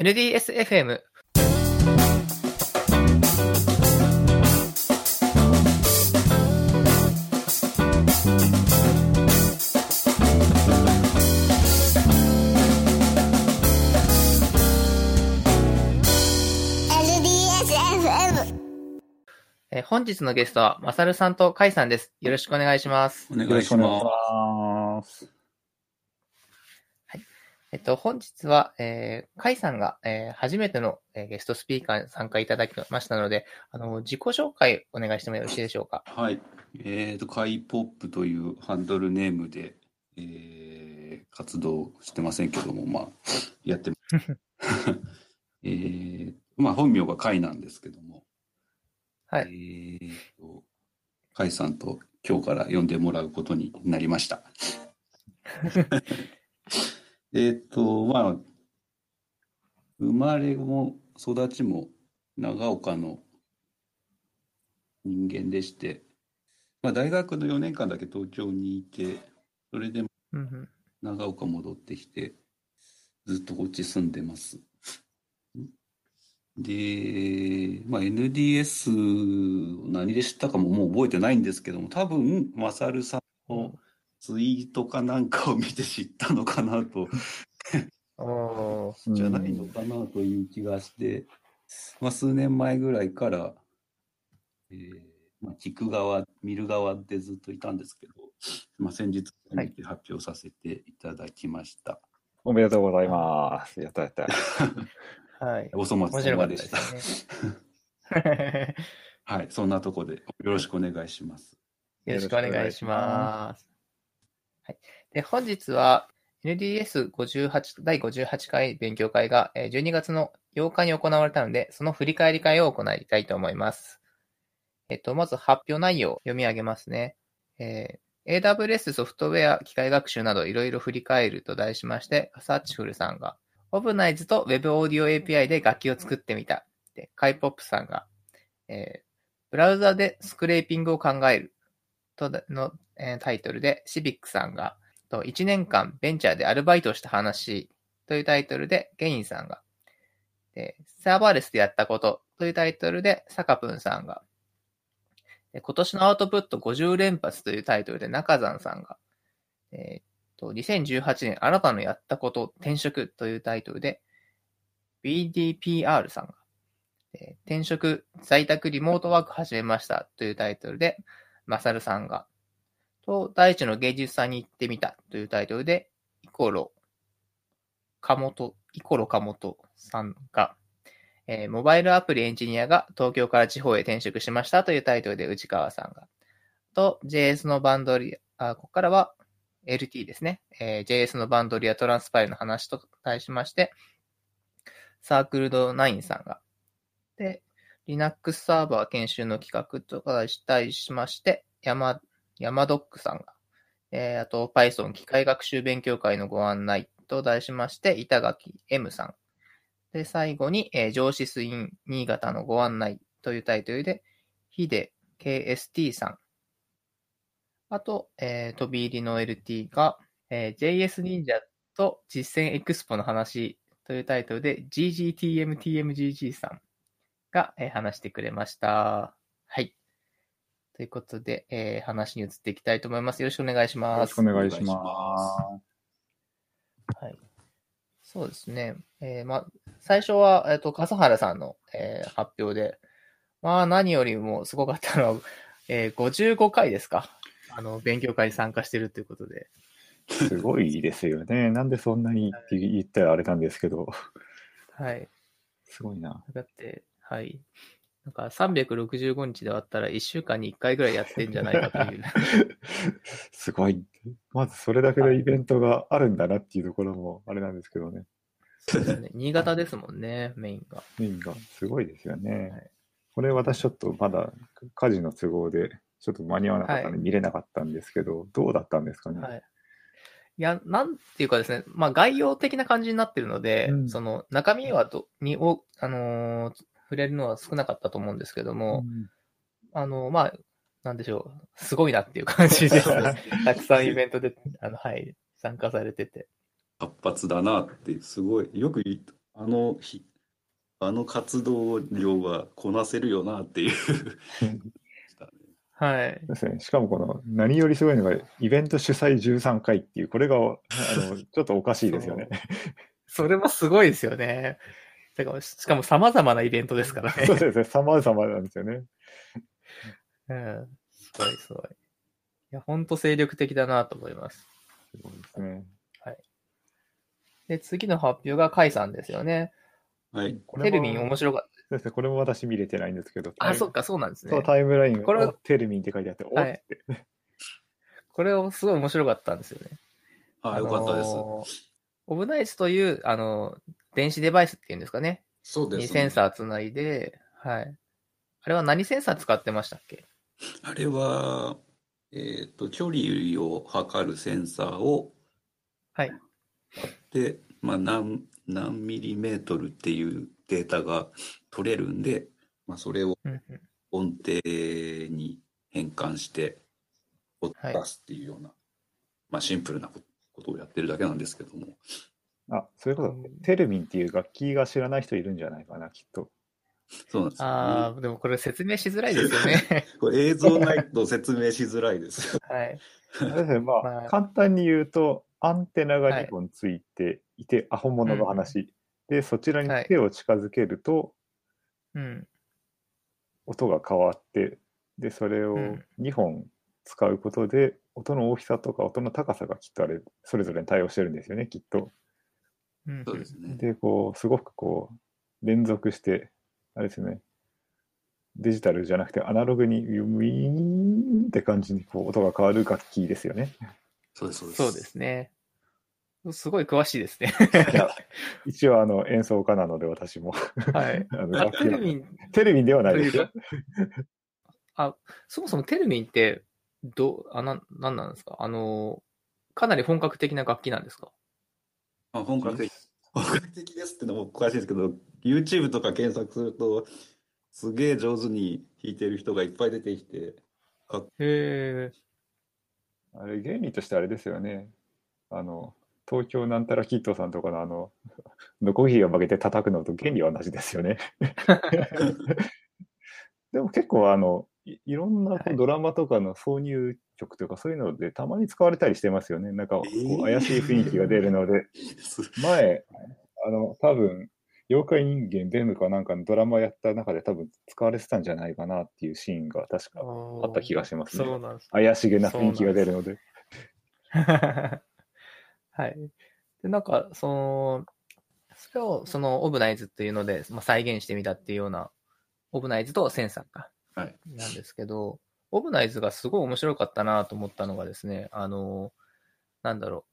NDSFM。えー本日のゲストは、まさるさんとかいさんです。よろしくお願いします。お願いします。えっと、本日は、えー、カイさんが、えー初めての、えーゲストスピーカーに参加いただきましたので、あの、自己紹介お願いしてもよろしいでしょうか？す。はい。えっ、と、カイポップというハンドルネームで、えー活動してませんけども、まあ、やってます。えーまあ、本名がカイなんですけども、はい。えーと、カイさんと今日から呼んでもらうことになりました。えっと、まあ、生まれも育ちも長岡の人間でして、まあ、大学の4年間だけ東京にいて、それで長岡戻ってきて、ずっとこっち住んでます。で、まあ、NDS を何で知ったかももう覚えてないんですけども、多分、マサルさんのツイートかなんかを見て知ったのかなと、じゃないのかなという気がして、まあ、数年前ぐらいから、えーまあ、聞く側、見る側でずっといたんですけど、まあ、先日はい発表させていただきました。おめでとうございます。やったやった。はい。お粗末で様でした。はい、そんなとこでよろしくお願いします。よろしくお願いします。はい。で、本日は NDS58 第58回勉強会が12月の8日に行われたので、その振り返り会を行いたいと思います。えっと、まず発表内容を読み上げますね。えー AWS ソフトウェア機械学習などいろいろ振り返ると題しまして、サーチフルさんが、オブナイズと Web オーディオ API で楽器を作ってみた。で、カイポップさんが、えーブラウザでスクレーピングを考える。との、えータイトルで、シビックさんが、と1年間ベンチャーでアルバイトした話というタイトルで、ゲインさんが、でサーバーレスでやったことというタイトルで、サカプンさんが、で今年のアウトプット50連発というタイトルで、中山さんが、えーと2018年あなたのやったこと転職というタイトルで、BDPR さんが、転職在宅リモートワーク始めましたというタイトルで、マサルさんが、と、大地の芸術さんに行ってみたというタイトルで、イコロ、カモト、イコロカモトさんが、えーモバイルアプリエンジニアが東京から地方へ転職しましたというタイトルで内川さんが、と、JS のバンドリア、あここからは LT ですね、えー JS のバンドリアトランスパイルの話と題しまして、サークルド9さんが、で、Linux サーバー研修の企画とか題しまして、山、山ドックさんが、えーあと Python 機械学習勉強会のご案内と題しまして、板垣 M さん。で、最後に、えー上司スイン新潟のご案内というタイトルで、ヒデ KST さん。あと、えー飛び入りの LT が、えー JS 忍者と実践エクスポの話というタイトルで、GGTMTMGG さんが、えー話してくれました。はい。ということで、えー話に移っていきたいと思います。よろしくお願いしよますろしくお。願いします。はい。そうですね。えーまあ、最初は、えっ、と、笠原さんの、えー発表で、まあ、何よりもすごかったのは、えー55回ですか。あの、勉強会に参加してるということで。すごいですよね。なんでそんなにって言ったらあれなんですけど、はい。すごいな。だって、はい。なんか365日で割ったら1週間に1回ぐらいやってんじゃないかという。すごい。まずそれだけのイベントがあるんだなっていうところもあれなんですけどね。そうですね。新潟ですもんね、メインが。メインがすごいですよね。はいこれ私ちょっとまだ家事の都合でちょっと間に合わなかったんではい見れなかったんですけど、どうだったんですかね？はい。いや、なんていうかですね、まあ概要的な感じになってるので、うんその中身はどにお、あのー触れるのは少なかったと思うんですけども、うんあのまあ、なんでしょう、すごいなっていう感じです。たくさんイベントで、あの、はい、参加されてて。活発だなって、すごい、よくいあのひ、あの活動量はこなせるよなっていう。はい。ですね。しかもこの、何よりすごいのが、イベント主催13回っていう、これが、あの、ちょっとおかしいですよね。それもすごいですよね。だからしかも様々なイベントですからね。そうですね。様々なんですよね。うん。すごいすごい。いや、ほんと精力的だなと思います。そうですね。で、次の発表がカイさんですよね。はい。これもテルミン面白かっそうですね。これも私見れてないんですけど。た。あ、そっか。か、そうなんですねそう、。タイムラインこれがテルミンって書いてあって、おっはいて。これをすごい面白かったんですよね。あ、よかったです。オブナイツという、あの、電子デバイスっていうんですかね。にそうです、センサーつないで、はい。あれは何センサー使ってましたっけ？あれは、えっ、と、距離を測るセンサーを、はい。で、まあ、何、何ミリメートルっていうデータが取れるんで、まあ、それを音程に変換して、出すっていうような、まあ、シンプルなことをやってるだけなんですけども。あ、そういうこと、テルミンっていう楽器が知らない人いるんじゃないかな、きっと。そうなんですああ、でもこれ説明しづらいですよね。これ映像ないと説明しづらいです。はい。まあ、まあ簡単に言うと、アンテナが2本ついていて、アホ物の話。で、そちらに手を近づけると、うん。音が変わって、で、それをうん2本使うことで、音の大きさとか音の高さがきっとあれ、それぞれに対応してるんですよね、きっと。うんそうですね。で、こう、すごくこう、連続して、あれですね、デジタルじゃなくてアナログにウィーンって感じにこう音が変わる楽器ですよね。そうです、そうです。そうですね。すごい詳しいですね。いや一応あの演奏家なので私もはい。あのテルミン、テレビではないですよ。あ、そもそもテルミンって、どう、あ、なん、なんなんですか？あの、かなり本格的な楽器なんですか？まあ、本格的。本格的ですってのもおかしいですけど、YouTube とか検索すると、すげえ上手に弾いてる人がいっぱい出てきて、へえ。あれ原理としてあれですよね。あの東京なんたらキッドさんとかのあの ノコギリを曲げて叩くのと原理は同じですよね。でも結構あのいいろんなこはいうドラマとかの挿入曲とかそういうのでたまに使われたりしてますよね。なんか怪しい雰囲気が出るので、前、あの多分妖怪人間ベムかなんかのドラマやった中で多分使われてたんじゃないかなっていうシーンが確かああった気がしますね。そうなんです。怪しげな雰囲気が出るので。はい。で、なんか、その、それを、その、オブナイズっていうので、まあ、再現してみたっていうような、オブナイズとセンサーか、はい。なんですけど、オブナイズがすごい面白かったなと思ったのがですね、あの、なんだろ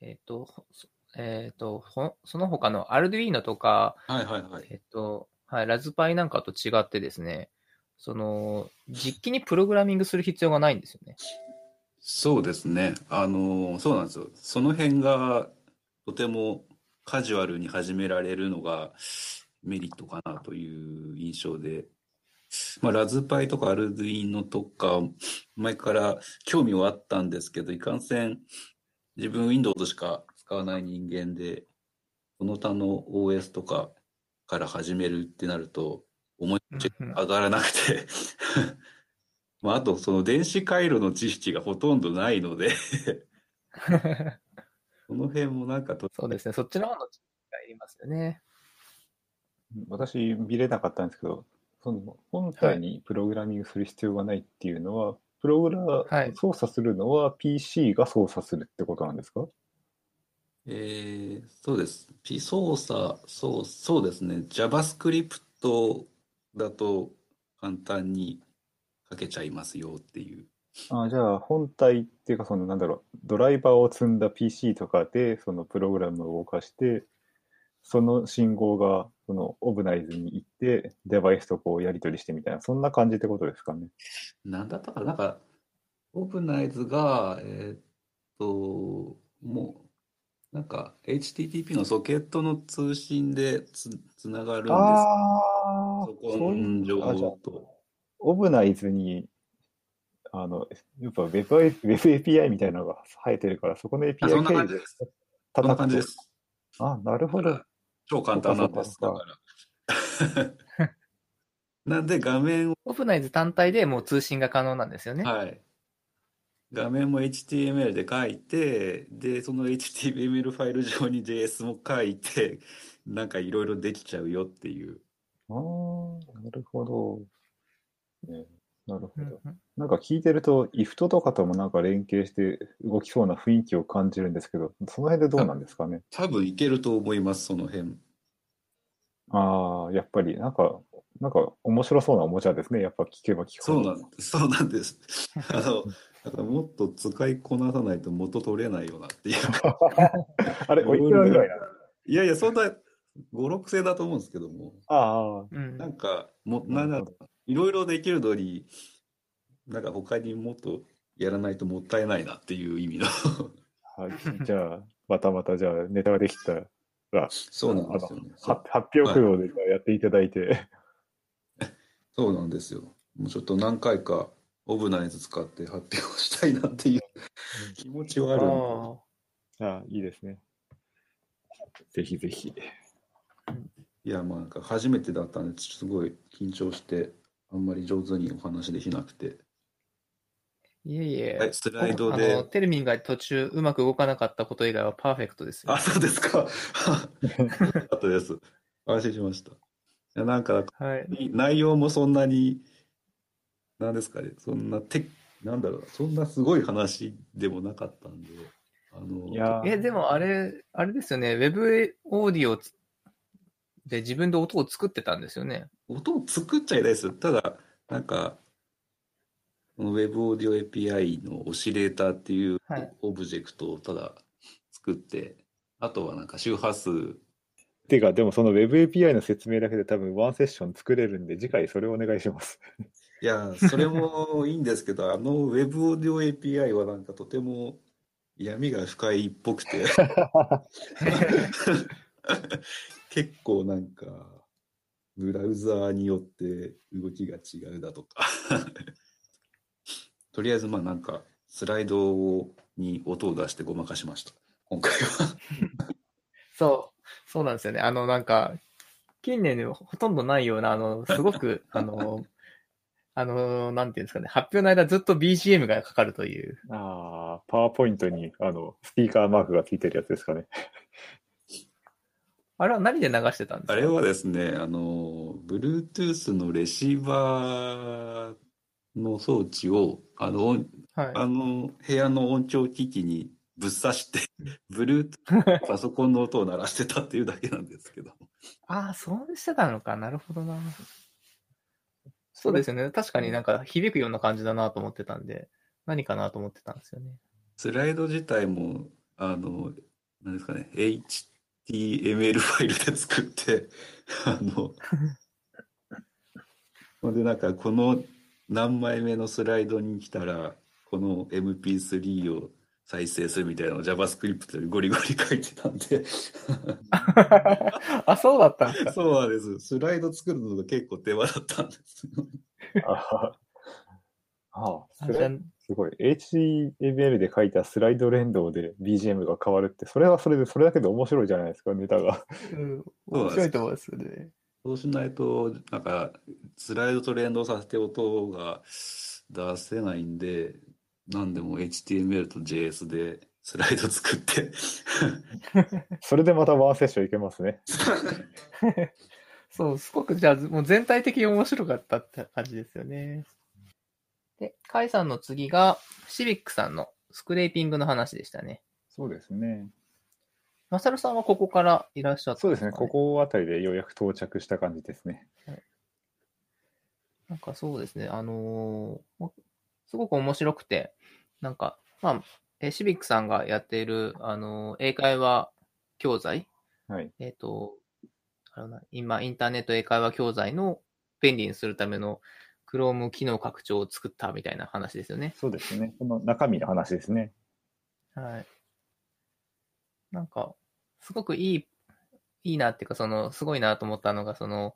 う。えっ、と、そえっ、と、ほその他のアルドゥイーノとか、はいはいはい。えっと、はい、ラズパイなんかと違ってですね、その、実機にプログラミングする必要がないんですよね。そうですね。あの、そうなんですよ。その辺がとてもカジュアルに始められるのがメリットかなという印象で、まあ、ラズパイとかアルドゥイーノとか、前から興味はあったんですけど、いかんせん自分 Windows しか使わない人間で、その他の OS とかから始めるってなると、思いちうんうん上がらなくて、まあ、あとその電子回路の知識がほとんどないので、この辺もなんかと、そうですね、そっちの方の知識がいりますよね。私見れなかったんですけど、その本体にプログラミングする必要がないっていうのは、プログラ、はい操作するのは PC が操作するってことなんですか？えーそうです。P 操作、そう、そうですね。JavaScript だと簡単に書けちゃいますよっていう。あじゃあ本体っていうかそのなんだろうドライバーを積んだ PC とかでそのプログラムを動かしてその信号がそのオブナイズに行ってデバイスとこうやり取りしてみたいなそんな感じってことですかね。なんだったかな？なんか、オープナイズが、えーっと、もう、なんか HTTP のソケットの通信でつ、つながるんです。あパソコン上あじゃあと。オブナイズにあのやっぱ Web, API みたいなのが生えてるからそこのあ API そんな感じです。そんな感じです。あ、なるほど。超簡単なんです。だから。なんで画面を、オフナイズ単体でもう通信が可能なんですよね。はい。画面も HTML で書いて、で、その HTML ファイル上に JS も書いて、なんかいろいろできちゃうよっていう。ああ、なるほど。ね、なるほど。うんうんなんか聞いてると、IFT とかともなんか連携して動きそうな雰囲気を感じるんですけど、その辺でどうなんですかね？多分いけると思います、その辺。ああ、やっぱりなんか、なんか面白そうなおもちゃですね。やっぱ聞けば聞くほど。そうなんそうなんです。あの、だからもっと使いこなさないと元取れないよなっていう。あれ、おいくらぐらいなのいやいや、そんな5、6千だと思うんですけども、あうんなんか、も、なんだなるほど、いろいろできるのに、なんか他にもっとやらないともったいないなっていう意味の。あ、はい。じゃあ、またまた、じゃあ、ネタができたら、そうなんですよね。発表駆動でやっていただいて、そうなんですよ。もうちょっと何回かオブナイズ使って発表したいなっていう気持ちはあるああ、いいですね。ぜひぜひ。いや、まあなんか初めてだったんで、すごい緊張して、あんまり上手にお話できなくて。いえいえ、はい、スライドあの、で。テルミンが途中うまく動かなかったこと以外はパーフェクトですよあ、。そうですか。よかったです。安心しました。いや、なんか、はい。内容もそんなに、なんですかね、そんなて、なんだろう、そんなすごい話でもなかったんで、あの、いやーえ、でもあれ、あれですよね、ウェブオーディオつで自分で音を作ってたんですよね。音を作っちゃいないです。ただ、なんか、この Web オーディオ API のオシレーターっていうはいオブジェクトをただ作って、あとはなんか周波数、てか、でもその WebAPI の説明だけで多分ワンセッション作れるんで、次回それをお願いします。いや、それもいいんですけど、あの Web オーディオ API はなんかとても闇が深いっぽくて、結構なんか、ブラウザーによって動きが違うだとか。とりあえずまあなんか、スライドをに音を出してごまかしました。今回は。そう、そうなんですよね。あの、なんか、近年でほとんどないような、あの、すごく、あの、あの、なんていうんですかね、発表の間ずっと BGM がかかるという。ああ、パワーポイントにあのスピーカーマークがついてるやつですかね。あれは何で流してたんですか？あれはですね、あの、Bluetooth のレシーバーの装置を、あの、音はい。あの、部屋の音響機器にぶっ刺して、Bluetooth パソコンの音を鳴らしてたっていうだけなんですけど。ああ、そうしてたのか。なるほどな。そうですよね。確かになんか響くような感じだなと思ってたんで、何かなと思ってたんですよね。スライド自体も、あの、なんですかね、HTML ファイルで作って、あの、ほんで、なんか、この何枚目のスライドに来たら、この MP3 を再生するみたいなのを JavaScript でゴリゴリ書いてたんで、あ、そうだったんですか？そうなんです。スライド作るのが結構手間だったんです。ああ、ああすごい。HTML で書いたスライド連動で BGM が変わるって、それはそれで、それだけで面白いじゃないですか、ネタが。うん、面白いと思いますよね。そうしないと、なんか、スライドと連動させて音が出せないんで、なんでも HTML と JS でスライド作って、それでまたワンセッションいけますね。そう、すごくじゃあ、もう全体的に面白かったって感じですよね。で、カイさんの次が、シビックさんのスクレーピングの話でしたね。そうですね。マサルさんはここからいらっしゃったんそうですね。かここあたりでようやく到着した感じですね。なんかそうですね、あのーすごく面白くて、なんか、まあ、えシビックさんがやっている、あのー英会話教材、はい。えっ、と、あのな今、インターネット英会話教材の便利にするための Chrome 機能拡張を作ったみたいな話ですよね。そうですね。この中身の話ですね。はい。なんか、すごくいい、いいなっていうか、その、すごいなと思ったのが、その、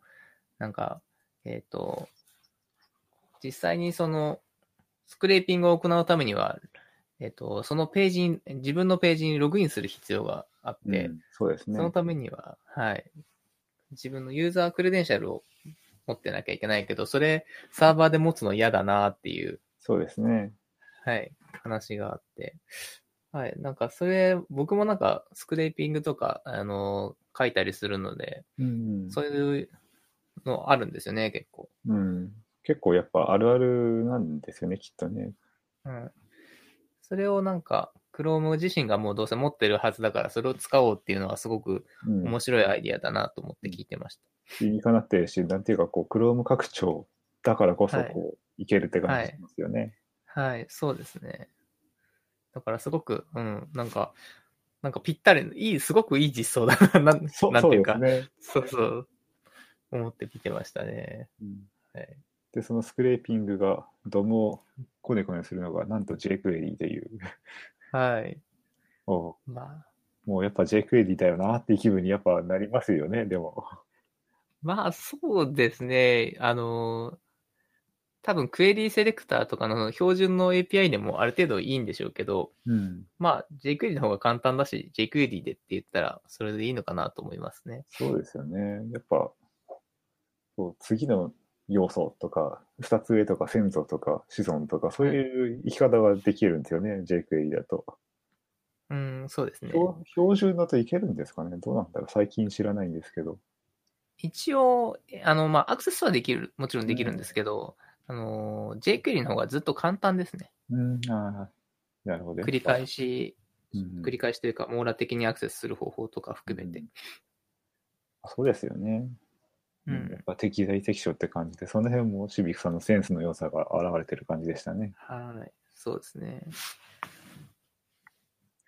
なんか、えっ、と、実際にその、スクレーピングを行うためには、えっ、と、そのページに、自分のページにログインする必要があって、うんそうですねその。ためには、はい。自分のユーザークレデンシャルを持ってなきゃいけないけど、それサーバーで持つの嫌だなっていう、そうですね。はい、話があって。はい。なんか、それ、僕もなんか、スクレーピングとか、あの、書いたりするので、うんそういうのあるんですよね、結構。うん。結構やっぱあるあるなんですよね、きっとね。うん。それをなんか、Chrome 自身がもうどうせ持ってるはずだから、それを使おうっていうのはすごくうん。面白いアイディアだなと思って聞いてました。理にかなってるし、なんていうか、こう、Chrome 拡張だからこそ、はいこう、いけるって感じしますよね。はい、そうですね。だからすごく、うん、なんか、なんかぴったり、いい、すごくいい実装だな、なん そうなんていうか、ね。そうそう、思って見てましたね。うんはい、で、そのスクレーピングが、ドムをコネコネするのが、なんと jQuery という、はい。おまあ、もうやっぱ jQuery だよなっていう気分にやっぱなりますよね、でも。まあ、そうですね。あの、多分クエリーセレクターとかの標準の API でもある程度いいんでしょうけど、うん。まあ、jQuery の方が簡単だし、jQuery でって言ったら、それでいいのかなと思いますね。そうですよね。やっぱ、そう次の要素とか、二つ上とか先祖とか子孫とか、そういう生き方ができるんですよね、jQuery だと。うん、そうですね。標標準だといけるんですかね？どうなんだろう？最近知らないんですけど。一応、あの、まあ、アクセスはできる、もちろんできるんですけど、あの、jQuery の方がずっと簡単ですね。うん、ああ、なるほど。繰り返し、うん繰り返しというか、網羅的にアクセスする方法とか含めて。そうですよね。ううんやっん。ぱ適材適所って感じで、その辺もシビックさんのセンスの良さが現れてる感じでしたね。はい。そうですね。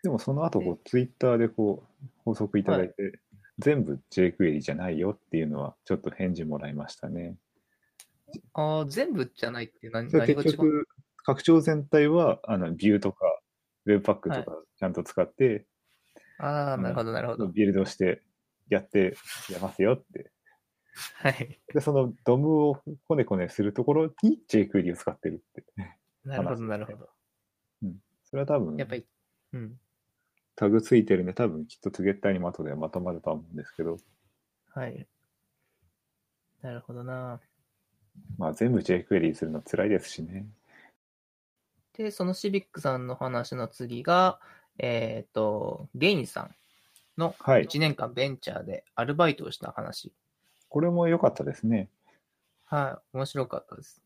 でもその後こう、ツイッターでこう、補足いただいて、全部 jQuery じゃないよっていうのは、ちょっと返事もらいましたね。ああ、全部じゃないって何何が違う？結局、拡張全体は、あの、ビューとか、ウェブパックとはいかちゃんと使って、ああ、なるほど、なるほど。ビルドしてやってやますよって。はい。で、そのドムをコネコネするところに jQuery を使ってるって。なるほど、なるほど。それは多分、やっぱり、うん。タグついてるんで、多分きっとツゲッターにも後でまとまるとは思うんですけど、はい。なるほどな。まあ全部 jQuery するの辛いですしね。で、そのシビックさんの話の次が、えっ、と、ゲインさんのはい1年間ベンチャーでアルバイトをした話。これも良かったですね。はい、面白かったです。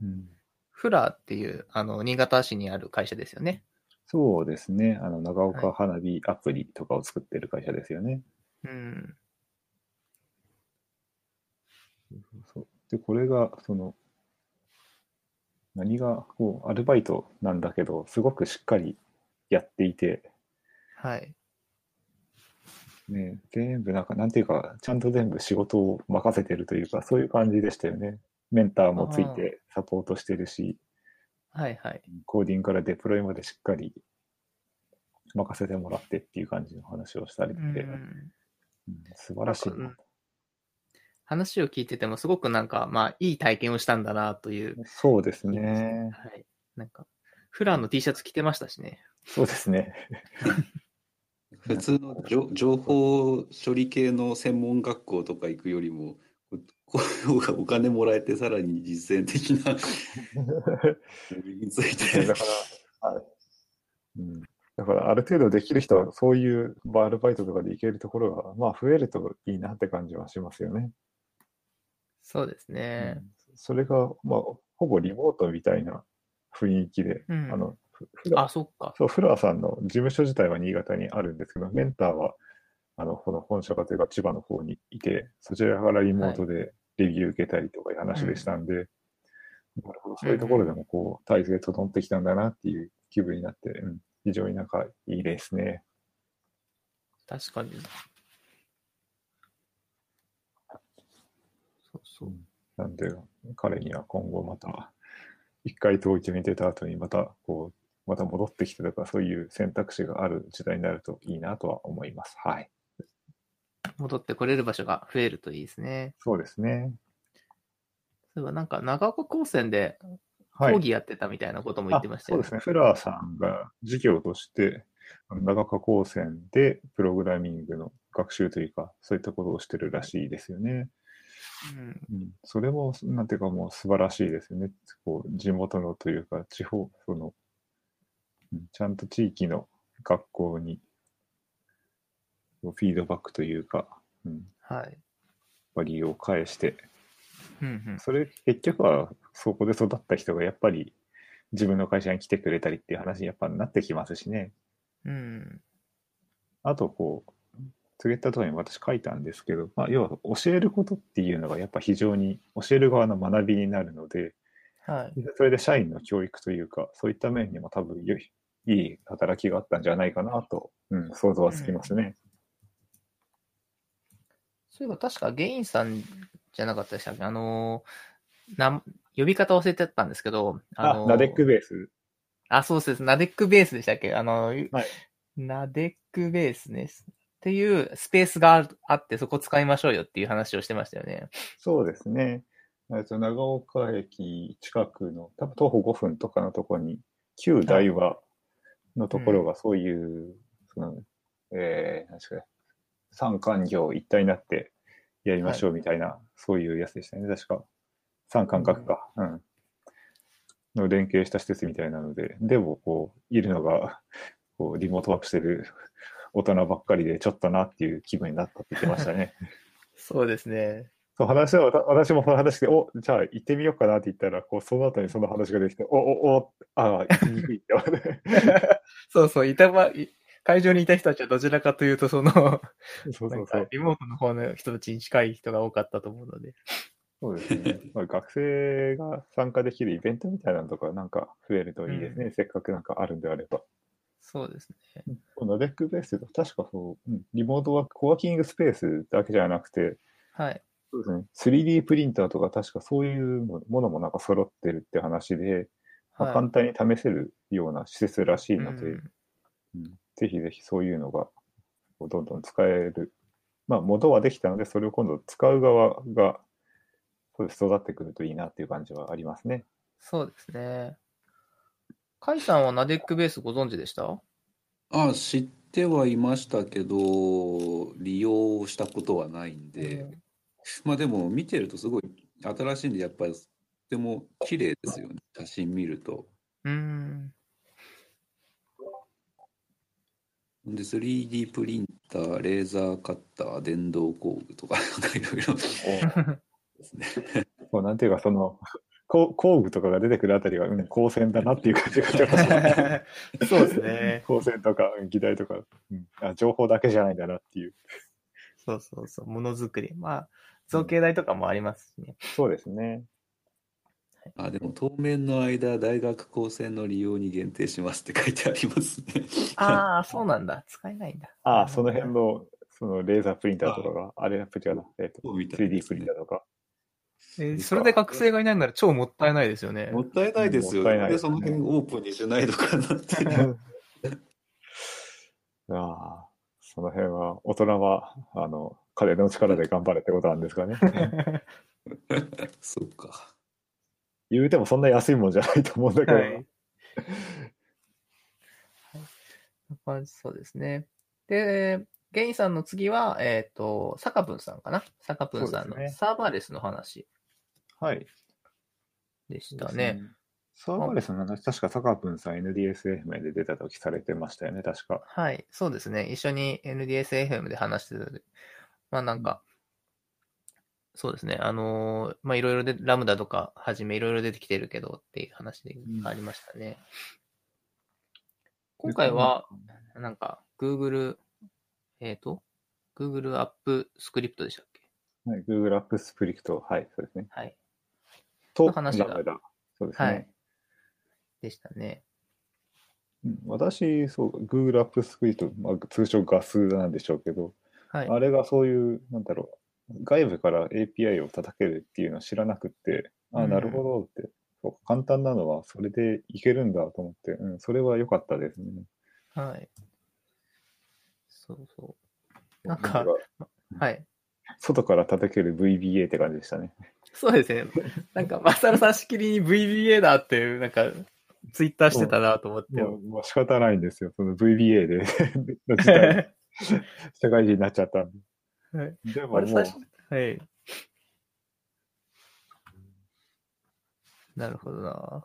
うん、フラーっていう、あの、新潟市にある会社ですよね。そうですね。あの、長岡はい花火アプリとかを作ってる会社ですよね。うん。そうで、これが、その、何が、こう、アルバイトなんだけど、すごくしっかりやっていて、はい。ね、全部なんか、なんていうか、ちゃんと全部仕事を任せてるというか、そういう感じでしたよね。メンターもついてサポートしてるし、はいはい。コーディングからデプロイまでしっかり任せてもらってっていう感じの話をしたりうして、ん。うん素晴らしいな話を聞いててもすごくなんか、まあ、いい体験をしたんだなという。そうですね。はい。なんか、フラーの T シャツ着てましたしね。そうですね。普通の情情報処理系の専門学校とか行くよりも、ここう お金もらえてさらに実践的な 身についてだから、はいうん、だからある程度できる人はそういうまあアルバイトとかで行けるところが、まあ、増えるといいなって感じはしますよね。そうですね。うんそれが、まあ、ほぼリモートみたいな雰囲気で、うんあのあ、そっか。そうフラーさんの事務所自体は新潟にあるんですけど、メンターはあのこの本社がというか千葉の方にいて、そちらからリモートでレビュー受けたりとかいう話でしたんで、なるほど、そういうところでもこう、体制整ってきたんだなっていう気分になって、うん、非常になんかいいですね。確かに。そうそう。なんで、彼には今後また、一回統一に出た後にまた、こう、また戻ってきてとか、そういう選択肢がある時代になるといいなとは思います。はい。戻ってこれる場所が増えるといいですね。そうですね。そういえばなんか長岡高専で、はい講義やってたみたいなことも言ってましたよあそうですね。フラーさんが授業として、長岡高専でプログラミングの学習というか、そういったことをしてるらしいですよね。うんうん、それも、なんていうかもう素晴らしいですよね。こう地元のというか、地方、その、うんちゃんと地域の学校に、フィードバックというか、うん、はい。バリを返して、うんうんそれ結局はそこで育った人がやっぱり自分の会社に来てくれたりっていう話にやっぱなってきますしね。うん。あとこう、ツイッターとかに私書いたんですけど、まあ、要は教えることっていうのがやっぱ非常に教える側の学びになるので、はい。それで社員の教育というか、そういった面にも多分良いいい働きがあったんじゃないかなと、うん、想像はつきますね。そういえば確かゲインさんじゃなかったでしたっけ？あのーなん、呼び方忘れてたんですけど、あ、のーナデックベース。あ、そうです。ナデックベースでしたっけ？あの、はいナデックベースね。っていうスペースがあって、そこ使いましょうよっていう話をしてましたよね。そうですね。えっと長岡駅近くの、多分徒歩5分とかのところに、旧大和のところがそういう、その、えー、何ですかね、三官業一体になってやりましょうみたいな、そういうやつでしたね、確か。三官学か、うん。の連携した施設みたいなので、でもこう、いるのが、こう、リモートワークしてる 大人ばっかりで、ちょっとなっていう気分になったって言ってましたね。そうですね。そう話は、私もその話で、お、じゃあ行ってみようかなって言ったら、こう、その後にその話ができて、お、お、お、ああ、行きにくいって。そうそう、いたば、い会場にいた人たちはどちらかというと、その、そうそうそう。かリモートの方の人たちに近い人が多かったと思うので。そうですね。まあ、学生が参加できるイベントみたいなのとか、なんか増えるといいですね。せっかくなんかあるんであれば。そうですね。このレックベース、確かそう、うん、リモートワーク、コワーキングスペースだけじゃなくて、はい。そうですね。3D プリンターとか確かそういうものもなんか揃ってるって話で、まあはい簡単に試せるような施設らしいので、うんうんぜひぜひそういうのがこうどんどん使える。まあ、元はできたので、それを今度使う側がそうです育ってくるといいなっていう感じはありますね。そうですね。カイさんはナデックベースご存知でした？あ、知ってはいましたけど、利用したことはないんで、まあでも見てるとすごい新しいんで、やっぱりとても綺麗ですよね、写真見ると。うーん。で、3D プリンター、レーザーカッター、電動工具とか、なんかいろいろですね。こうなんていうか、その、こ工具とかが出てくるあたりが、うん、光線だなっていう感じがします。そうですね。光線とか、うん議題とか、うんあ、情報だけじゃないんだなっていう。そうそうそう。ものづくり。まあ、造形台とかもありますしね。そうですね。あ、でも当面の間、大学高専の利用に限定しますって書いてありますね。ああ、そうなんだ。使えないんだ。ああ、その辺の、そのレーザープリンターとかが、あれやっぱ違うな。えっ、と、そうみたいで 3D すねプリンターとか。えーそれで学生がいないなら超もったいないですよね。もったいないですよ。もったいないで、その辺オープンにしないのかなって。ああ、その辺は、大人は、あの、彼の力で頑張れってことなんですかね。そうか。言うてもそんな安いもんじゃないと思うんだけど。はい。まあそうですね。で、ゲインさんの次は、えっ、と、サカプンさんかな？サカプンさんのサーバーレスの話はい。でしたね。。サーバーレスの話、確か坂君さん NDSFM で出た時されてましたよね、確か。はい、そうですね。一緒に NDSFM で話してたまあなんか、そうですね。あのーまあいろいろで、 Lambda とかはじめいろいろ出てきてるけどっていう話でうんありましたね。今回は、なんか、Google、えっ、と、Google アップスクリプトでしたっけ？はい、Google Apps Script、はい、そうですね。はい。と、の話が Lambda。そうですね。はい。でしたね。うん私、そう、Google アップスクリプト、まあ、通称ガスなんでしょうけど、はい。あれがそういう、なんだろう、外部から API を叩けるっていうのを知らなくって、あ、うんなるほどって、そう簡単なのはそれでいけるんだと思って、うん、それは良かったですね。はい。そうそう。なんかか、はい。外から叩ける VBA って感じでしたね。そうですね。なんか、マサルさんしきりに VBA だって、なんか、ツイッターしてたなと思って。もうもう仕方ないんですよ。その VBA で の時代、社会人になっちゃったんはいで。でももうはい。なるほどな。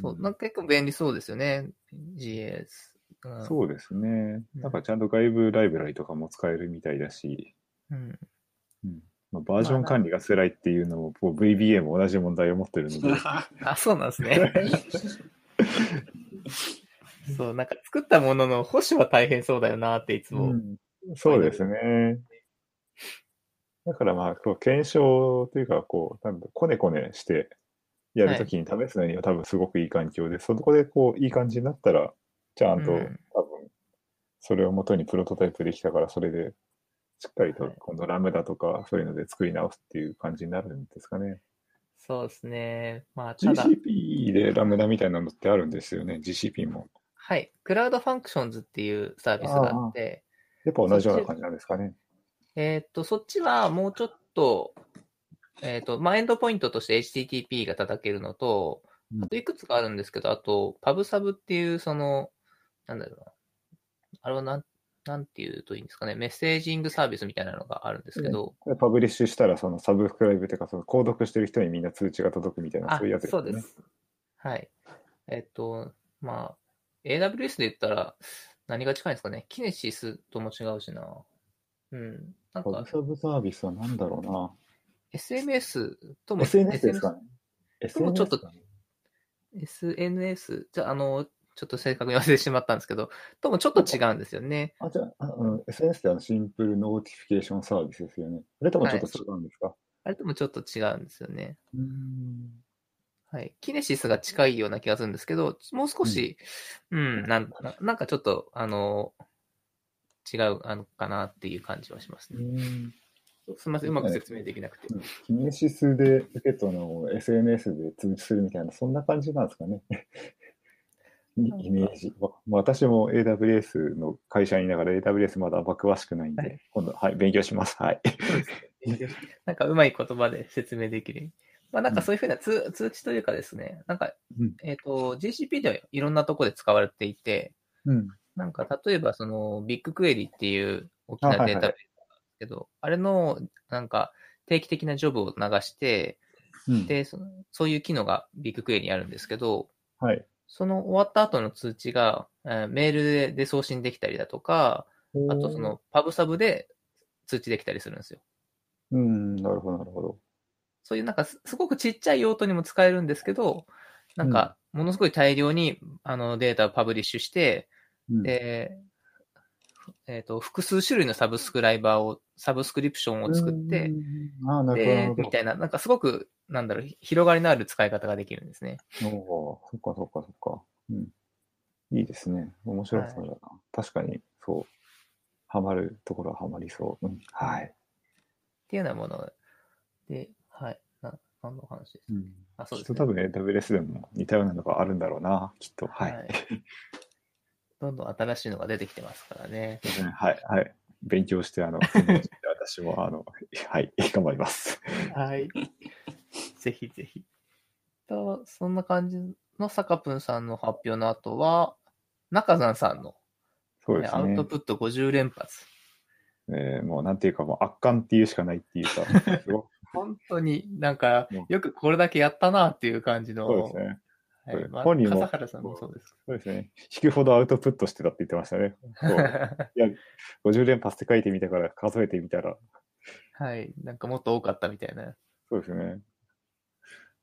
そうう、んなんか結構便利そうですよね。GS。うん、そうですね。なんかちゃんと外部ライブラリとかも使えるみたいだし、うん。うんまあ、バージョン管理が辛いっていうのも、もう VBA も同じ問題を持ってるので、あ、そうなんですね。そう、なんか作ったものの保守は大変そうだよなっていつも。うんそうですね。だからまあ、こう検証というか、こう、なんだこねこねしてやるときに試すのには多分すごくいい環境で、そこでこう、いい感じになったら、ちゃんと、うん多分、それを元にプロトタイプできたから、それで、しっかりとはい今度 Lambda とかそういうので作り直すっていう感じになるんですかね。そうですね。まあ、ただ、GCP で Lambda みたいなのってあるんですよね、GCP も。はい。 Cloud Functions っていうサービスがあって、やっぱ同じような感じなんですかね。えーっと、そっちはもうちょっと、えーっと、まあ、 endpoint として HTTP が叩けるのとう、んあといくつかあるんですけど、あと、 Pub/Sub っていう、その、なんだろうな。あれはなん、なんていうといいんですかね。メッセージングサービスみたいなのがあるんですけど、でパブリッシュしたら、そのサブスクライブというか、その購読してる人にみんな通知が届くみたいな、あそういうやつですよね。そうです。はい。えーっと、まあ、AWS で言ったら何が近いんですかね？キネシスとも違うしな。うん。なんかサブサービスは何だろうな。SMS とも、SNS ですかね？ともちょっと SNS じゃあ、あの、ちょっと正確に忘れてしまったんですけど、ともちょっと違うんですよね。あ、じゃあ、あうん SNS ってあの Simple Notification Service ですよね。あれともちょっと違うんですか、あれともちょっと違うんですよね。うーんはい。 Kinesis が近いような気がするんですけど、もう少し、うん、なんななんかちょっと、あの、違うあのかなっていう感じはしますね。うんすみません、うまく説明できなくて。うんキネシスで受けたのを SNS で通知するみたいな、そんな感じなんですかね。イ イメージ。わ私も AWS の会社にいながら AWS まだ詳しくないんで、はい今度、はい、勉強します。はい。なんかうまい言葉で説明できる。まあなんかそういうふうな通通知というかですね、なんか、うんえっ、と、GCP ではいろんなところで使われていて、うん。なんか例えばそのビッグクエリっていう大きなあはいはいデータベースなんですけど、あれのなんか定期的なジョブを流して、うん、で、そのそういう機能がビッグクエリにあるんですけど、はい。その終わった後の通知が、えーメールでで送信できたりだとか、あとそのパブサブで通知できたりするんですよ。うん、なるほど、なるほど。そういうなんかすすごくちっちゃい用途にも使えるんですけど、なんかものすごい大量にあのデータをパブリッシュして、うん、で、えっ、と、複数種類のサブスクライバーを、サブスクリプションを作って。みたいな、なんかすごく、なんだろう、広がりのある使い方ができるんですね。おそっかそっかそっか。うん。いいですね。面白そうだな。確かに、そう。ハマるところはハマりそう。うん。はい。っていうようなもので、はい。な何の話ですうん。あ、そうですね。きっと多分 AWS でも似たようなのがあるんだろうな、きっと。はい。どんどん新しいのが出てきてますからね。はい。はい。勉強して、あの、私も、あの、はい、頑張ります。はい。ぜひぜひ。と、そんな感じのサカプンさんの発表の後は、中山さんの、そうですねアウト。プット50連発。えーもうなんていうか、もう圧巻っていうしかないっていうか、すご本当になんかうん、よくこれだけやったなっていう感じの。そうですね。はいまあ、本人も笠原さんもそうです。そうですね。引くほどアウトプットしてたって言ってましたね。いや、50連発って書いてみたから数えてみたら、はい。なんかもっと多かったみたいな。そうですね。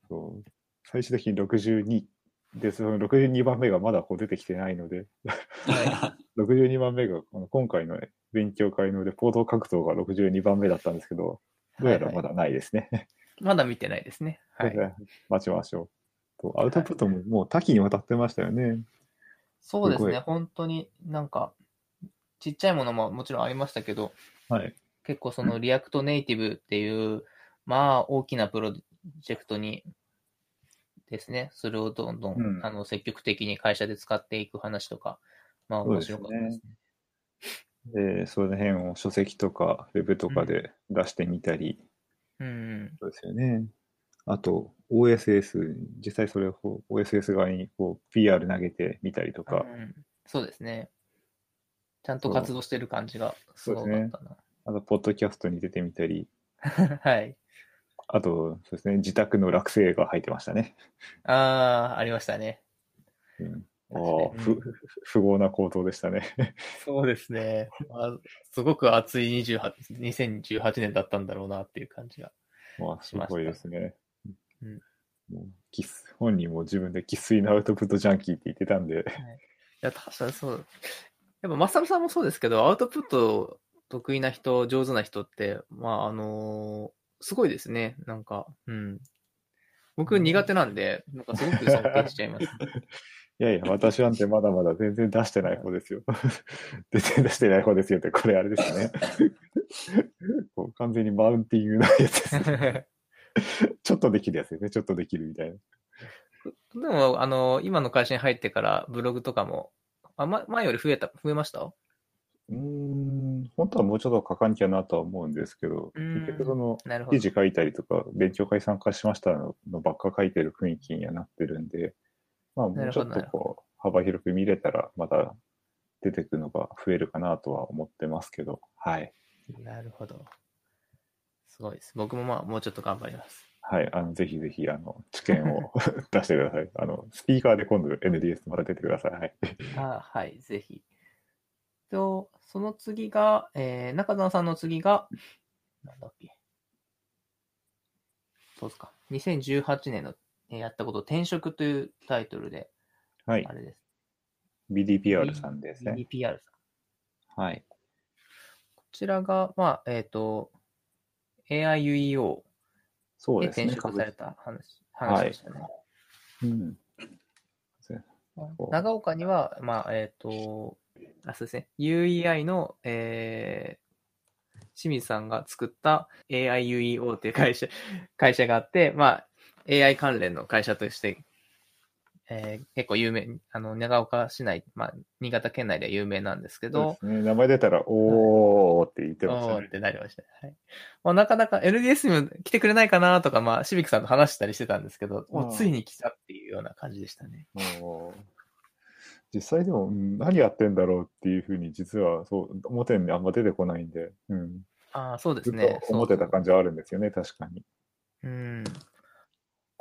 そう。最終的に62で、その62番目がまだこう出てきてないので、62番目がこの今回のね勉強会のレポート格闘が62番目だったんですけど、どうやらまだないですね。まだ見てないですね。はい。待ちましょう。とアウトプットももう多岐にわたってましたよね。そうですね。本当になんか、ちっちゃいものももちろんありましたけど、はい。結構その React Native っていう、まあ大きなプロジェクトにですね、それをどんどん、うんあの積極的に会社で使っていく話とか、まあ面白かったですね。で、その辺を書籍とかウェブとかで出してみたり、うん。そうですよね。あと、OSS、実際それを OSS 側にこう PR 投げてみたりとか、うんそうですね。ちゃんと活動してる感じがすごかったな。あと、ポッドキャストに出てみたり、はい。あと、そうですね、自宅の落成が入ってましたね。ああ、ありましたね。うん、ああ、ふ不合な行動でしたね。そうですね。まあ、すごく熱い28 2018年だったんだろうなっていう感じが。まあ、すごいですね。うんもう本人も自分で生粋のアウトプットジャンキーって言ってたんで、いや、確かにそう。やっぱ、マサルさんもそうですけど、アウトプット得意な人、上手な人って、まあ、あのーすごいですね。なんか、うん。僕苦手なんで、なんかすごく尊敬しちゃいます。いやいや、私なんてまだまだ全然出してない方ですよ。全然出してない方ですよって、これあれですね。こう完全にマウンティングなやつですね。ちょっとできるやつですね。ちょっとできるみたいな。でも、あの今の会社に入ってから、ブログとかも、あま、前より増えた、増えました？うーん、本当はもうちょっと書かなきゃなとは思うんですけど、うん結局その、記。事書いたりとか、勉強会参加しましたののばっか書いてる雰囲気にはなってるんで、まあもうちょっとこう、幅広く見れたら、また出てくるのが増えるかなとは思ってますけど、はい。なるほど。すごいです。僕もまあ、もうちょっと頑張ります。はい。あの、ぜひぜひ、あの、知見を 出してください。あの、スピーカーで今度 NDS また出てください。はい。あはい、ぜひ。と、その次が、えー、中澤さんの次が、なんだっけ。そうですか。2018年の、えーやったこと、転職というタイトルで、はいあ。れです。BDPR さんですね。BDPR さん。はい。こちらが、まあ、えっ、と、AIUEO で。転職された話、話でしたね。うん。長岡には、まあ、えっ、と、あ、そうですね、UEI の、えー清水さんが作った AIUEO っていう会社、会社があって、まあ、AI 関連の会社として、えー結構有名、あの、長岡市内、まあ、新潟県内では有名なんですけどね。名前出たら、おーって言ってましたねおーっ。てなりました。はい。まあ、なかなか LDS にも来てくれないかなとか、まあ、シビックさんと話したりしてたんですけど、もうついに来たっていうような感じでしたね。もう実際でも、うん何やってんだろうっていうふうに、実は、そう、表にあんま出てこないんで、うん。ああ、そうですね。と思ってたじ。感じはあるんですよね、確かに。うん。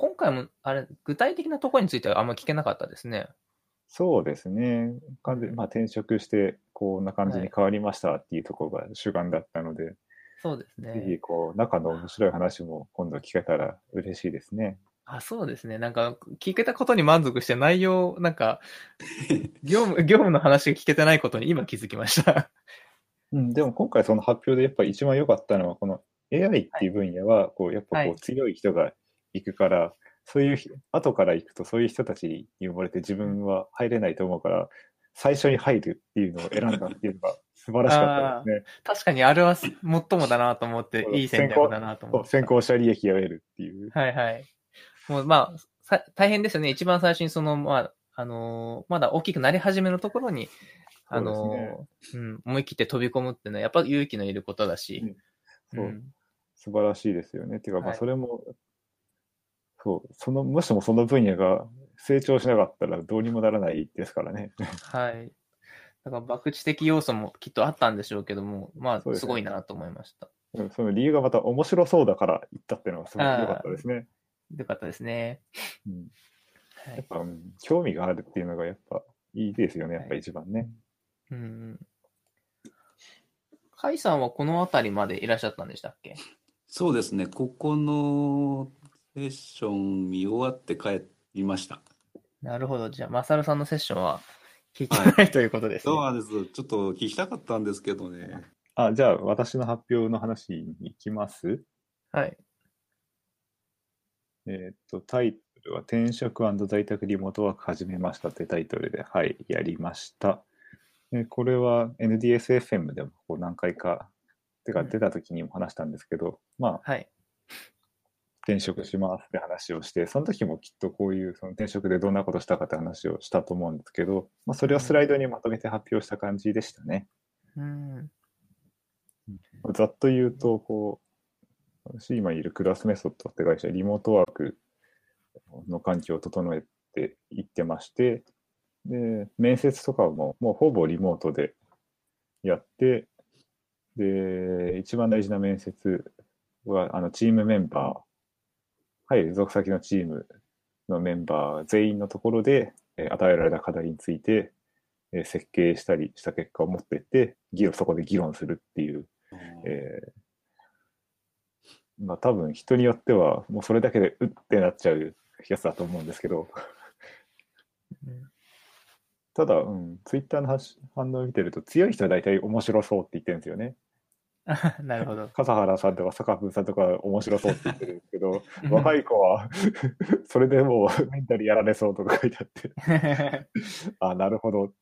今回も、あれ、具体的なところについてはあんま聞けなかったですね。そうですね。完全にまあ、転職して、こんな感じに変わりましたっていうところが主眼だったので、そうですぜひ、ね。こう、中の面白い話も今度聞けたら嬉しいですね。あ、そうですね。なんか、聞けたことに満足して内容、なんか、業務、業務の話が聞けてないことに今気づきました。うん、でも今回その発表でやっぱり一番良かったのは、この AI っていう分野は、こう、やっぱこはいう強い人が行くから、そういうひ、後から行くとそういう人たちに呼ばれて自分は入れないと思うから、最初に入るっていうのを選んだっていうのが素晴らしかったですね。確かにあれは最もだなと思っていい戦略だなと思って。先行者利益を得るっていう。はいはい。もうまあ、さ大変ですよね。一番最初にその、まあ、あのーまだ大きくなり始めのところに、あのーうん、思い切って飛び込むっていうのは、やっぱ勇気のいることだし。そううん素晴らしいですよね。ていうか、まあ、はいそれも、そう、その、もしもその分野が成長しなかったらどうにもならないですからね。はい。だから、博打的要素もきっとあったんでしょうけども、まあ、すごいなと思いました。うんその理由がまた面白そうだから言ったっていうのがすごく良かったですね。よかったですね。うんはい。やっぱ、うん興味があるっていうのがやっぱいいですよね、やっぱはい一番ね。うん。カイさんはこの辺りまでいらっしゃったんでしたっけ？そうですね、ここのセッション見終わって帰りました。なるほど。じゃあ、マサルさんのセッションは聞いてないということですね。そうなんです。ちょっと聞きたかったんですけどね。あ、じゃあ私の発表の話に行きます？はい。えーっと、タイトルは転職在宅リモートワーク始めましたってタイトルで、はい、やりました。えこれは NDSFM でもこう何回か、てかうん出た時にも話したんですけど、まあ、はい。転職しますって話をして、その時もきっとこういうその転職でどんなことしたかって話をしたと思うんですけど、まあ、それをスライドにまとめて発表した感じでしたね。うん。ざっと言うと、こう、私今いるクラスメソッドって会社、リモートワークの環境を整えていってまして、で、面接とかももうほぼリモートでやって、で、一番大事な面接は、あの、チームメンバー、はい、属先のチームのメンバー全員のところで、えー与えられた課題について、えー設計したりした結果を持っていって、議論、そこで議論するっていう、えーまあ多分人によってはもうそれだけでうってなっちゃうやつだと思うんですけど、うん。ただ、うん、ツイッターの発反応を見てると強い人は大体面白そうって言ってるんですよね。あ なるほど。笠原さんとか坂文さんとか面白そうって言ってるんですけど、若い子は それでもうメンタルやられそうとか書いてあって、あ、なるほど。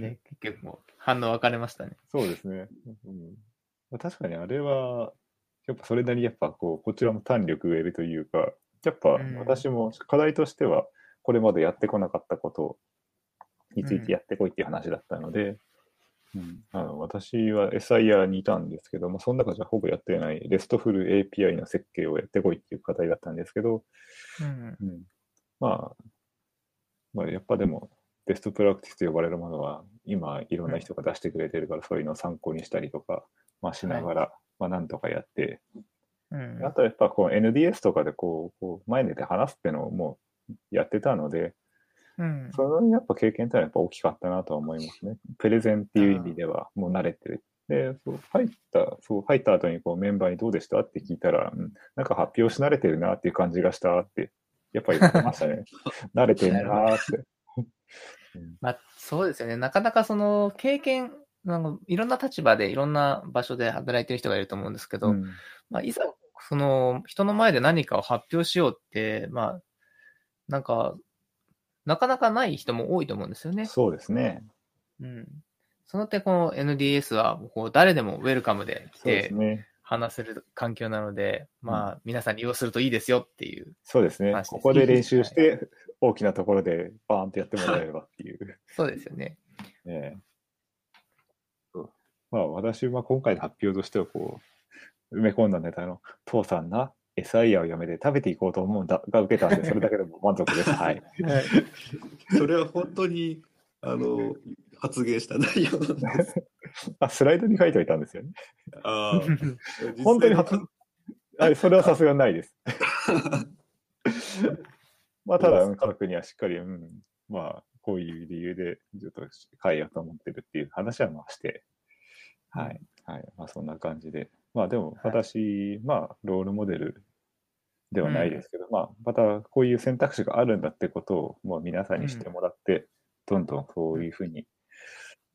ね、結局もう反応分かれましたね。そうですね。うん、まあ確かにあれは、やっぱそれなりにやっぱこう、こちらも胆力植えるというか、やっぱうん私も課題としては、これまでやってこなかったことについてやってこいっていう話だったので、うん。あの私は SIR にいたんですけども、その中じゃほぼやってない RESTful API の設計をやってこいっていう課題だったんですけど、うん。うん、まあ、まあ、やっぱでも、ベストプラクティスと呼ばれるものは、今、いろんな人が出してくれてるから、そういうのを参考にしたりとか、まあ、しながら、まあ、なんとかやって、うん。あとはやっぱこう NDS とかでこう、こう前に出て話すっていうのをもうやってたので、うん。そのやっぱ経験ってのはやっぱ大きかったなとは思いますね。プレゼンっていう意味ではもう慣れてる。で、そう入った、そう入った後にこうメンバーにどうでしたって聞いたら、うん、なんか発表し慣れてるなっていう感じがしたって、やっぱり言ってましたね。慣れてるなーって。まあ、そうですよね。なかなかその経験、なんかいろんな立場でいろんな場所で働いてる人がいると思うんですけど、うんまあ、いざ、その、人の前で何かを発表しようって、まあ、なんか、なかなかない人も多いと思うんですよね。そうですね。うん。その点、この NDS は、こう、誰でもウェルカムで来て。話せる環境なので、まあ、皆さん利用するといいですよっていう。そうですねここで練習して、大きなところでバーンとやってもらえればっていう。そうですよね。ええそうまあ私は今回の発表としてはこう、埋め込んだネタの、父さんな、SIR をやめて食べていこうと思うんだが受けたんで、それだけでも満足です。はい。それは本当にあの発言した内容なんです。あ、スライドに書いておいたんですよね。ああ 本当に発あそれはさすがにないです。まあ、ただ、家族にはしっかり、うん、まあ、こういう理由で、ちょっと変えようと思ってるっていう話はまあして、はい。はい。まあ、そんな感じで。まあ、でも、私、まあ、ロールモデルではないですけど、まあ、また、こういう選択肢があるんだってことを、もう皆さんに知ってもらって、どんどんそういうふうに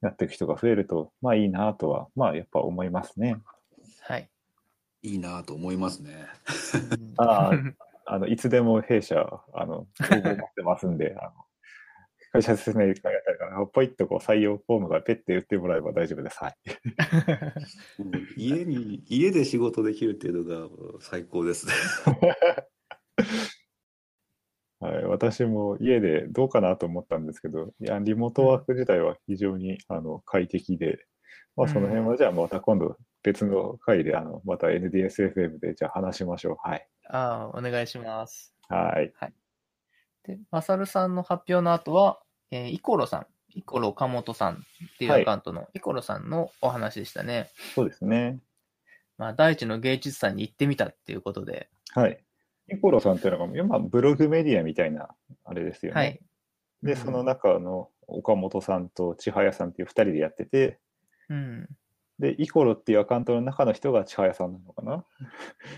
なっていく人が増えると、まあ、いいなとは、まあ、やっぱ思いますね。はい。いいなと思いますね。あ あの、いつでも弊社、あの、応募待ってますんで、あの、会社説明会やったりから、ポイッとこう採用フォームがペッて打ってもらえば大丈夫です。はい。家に家で仕事できるっていうのが最高ですね。はい、私も家でどうかなと思ったんですけど、いや、リモートワーク自体は非常にあの快適で、まあ、その辺はじゃあまた今度別の回で、あの、また NDSFM でじゃあ話しましょう。はい。ああ、お願いします。はい。で、マサルさんの発表の後は、えーイコロさん、イコロ岡本さんっていうはいアカウントのイコロさんのお話でしたね。そうですね。まあ、第一の芸術祭に行ってみたっていうことで、はい。ニコロさんっていうのが、今、ブログメディアみたいな、あれですよね。はい。で、うんその中の岡本さんと千早さんっていう二人でやってて、うん。で、イコロっていうアカウントの中の人が千早さんなのかな。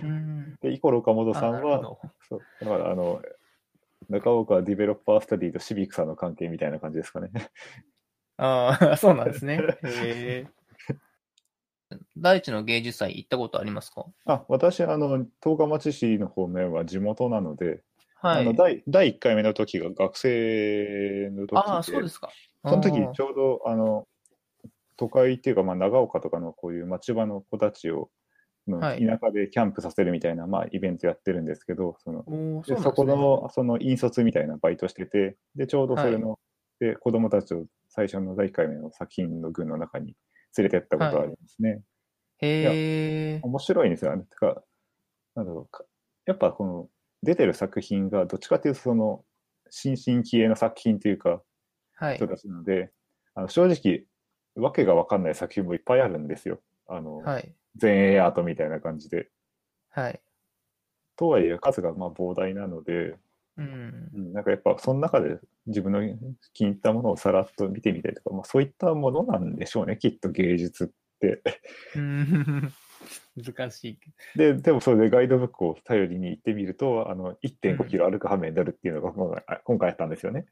うん。で、イコロ岡本さあんは、そう、だからあの、中岡ディベロッパースタディとシビックさんの関係みたいな感じですかね。ああ、そうなんですね。へえ。第一の芸術祭行ったことありますか？あ、私、あの、十日町市の方面は地元なので、はい。あの第第1回目の時が学生の時で、ああ、そうですか。その時ちょうど、あの、都会っていうか、まあ、長岡とかのこういう町場の子たちを、田舎でキャンプさせるみたいな、まあ、イベントやってるんですけど、その、そね。の、その引率みたいなバイトしてて、で、ちょうどそれの、で、子供たちを最初の第1回目の作品の群の中に連れてったことがありますね。へえ。え面白いんですよね。てか、なんだろうか。やっぱこの出てる作品がどっちかというとその新進気鋭の作品というかはい人。たちなので、あの正直わけがわかんない作品もいっぱいあるんですよ。あの、はい。前衛アートみたいな感じで。はい。とはいえ数がまあ膨大なので、うん。うん、なんかやっぱその中で自分の気に入ったものをさらっと見てみたりとか、まあ、そういったものなんでしょうね、きっと芸術って。うん 難しい。で、でもそれでガイドブックを頼りに行ってみると、あの、1.5キロ歩く羽目になるっていうのが今回あ今回あったんですよね。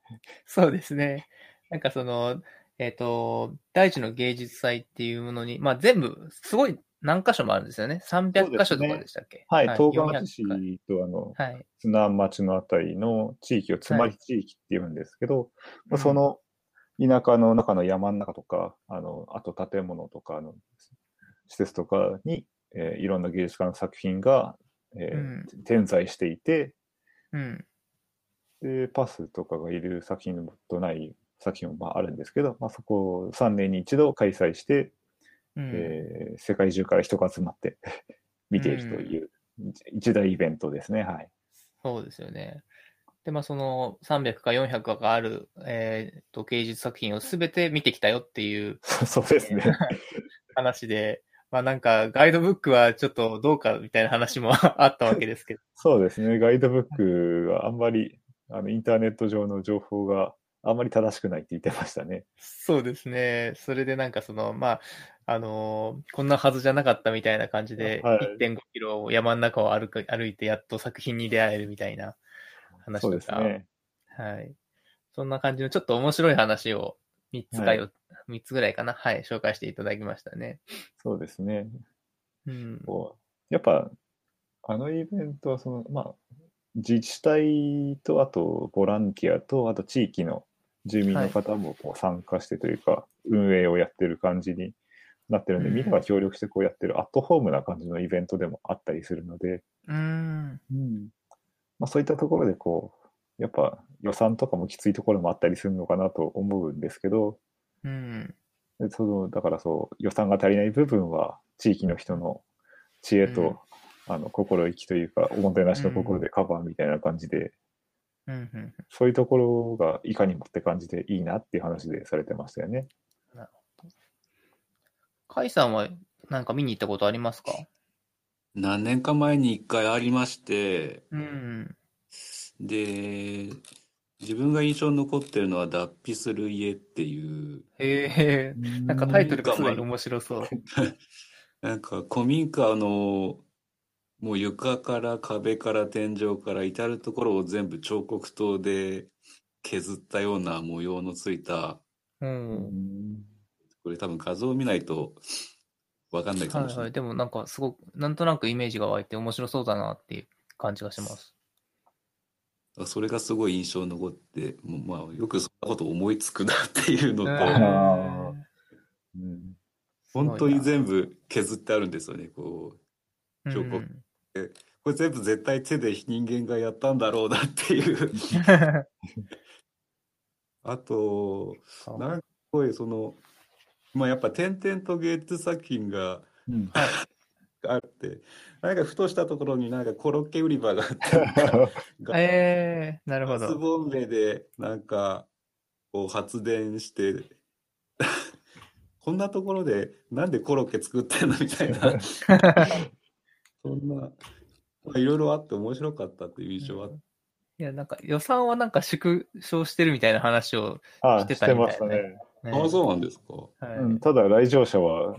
そうですね。なんかその、えっ、と、大地の芸術祭っていうものに、まあ全部、すごい何箇所もあるんですよね。300箇所とかでしたっけ？はい、東川400町市とあの、はい。砂町のあたりの地域をつまり地域って言うんですけど、まあそうん、の田舎の中の山の中とか、あの、あと建物とかの施設とかに、えーいろんな芸術家の作品が、えーうん。点在していて、うん。で、パスとかがいる作品とない作品もまああるんですけど、まあ、そこを3年に一度開催して、うん。えー世界中から人が集まって 見ているという一大イベントですね。はい。そうですよね。で、まあその300か400かがある、えっ、と、芸術作品をすべて見てきたよっていう そうですね。話で、まあなんかガイドブックはちょっとどうかみたいな話もあったわけですけど。そうですね。ガイドブックはあんまりあのインターネット上の情報があんまり正しくないって言ってましたね。そうですね。それでなんかその、まあ、あのーこんなはずじゃなかったみたいな感じで、はい1.5キロを山の中を歩く、歩いてやっと作品に出会えるみたいな話とか、ですね。はい。そんな感じのちょっと面白い話を3つかはいよ、3つぐらいかな。はい、紹介していただきましたね。そうですね。うん。こうやっぱ、あのイベントは、その、まあ、自治体と、あと、ボランティアと、あと、地域の住民の方もこう参加してというか、運営をやってる感じになってるんで、うんみんなが協力してこうやってるアットホームな感じのイベントでもあったりするので、うーん。まあ、そういったところで、こう、やっぱ予算とかもきついところもあったりするのかなと思うんですけど、うん。でそのだからそう予算が足りない部分は地域の人の知恵と、うんあの心意気というかおもてなしの心でカバーみたいな感じで、うん。うん。そういうところがいかにもって感じでいいなっていう話でされてましたよね。カイさんはなんか見に行ったことありますか？何年か前に一回ありまして、うん。で、自分が印象に残ってるのは脱皮する家っていう、へえ、なんかタイトルがすごい面白そう。なんか古民家のもう床から壁から天井から至るところを全部彫刻刀で削ったような模様のついた、これ多分画像を見ないとわかんないかもしれない。はいはい。でもなんかすごく、なんとなくイメージが湧いて面白そうだなっていう感じがします。それがすごい印象に残って、もうまあよくそんなこと思いつくなっていうのと、あうん本当に全部削ってあるんですよね、こう。彫刻うんこれ全部絶対手で人間がやったんだろうなっていう。あと、なんかすごいその、まあやっぱ点々と芸術作品がうん あって、なんかふとしたところになんかコロッケ売り場があって、ええなるほガスど。ボンベでなんかこう発電して、こんなところでなんでコロッケ作ってんのみたいな、そんな、まあいろいろあって面白かったっていう印象はあっていや、なんか予算はなんか縮小してるみたいな話を、あしてしたてまみたいねしたね。ねあ、そうなんですか。はいうん、ただ来場者は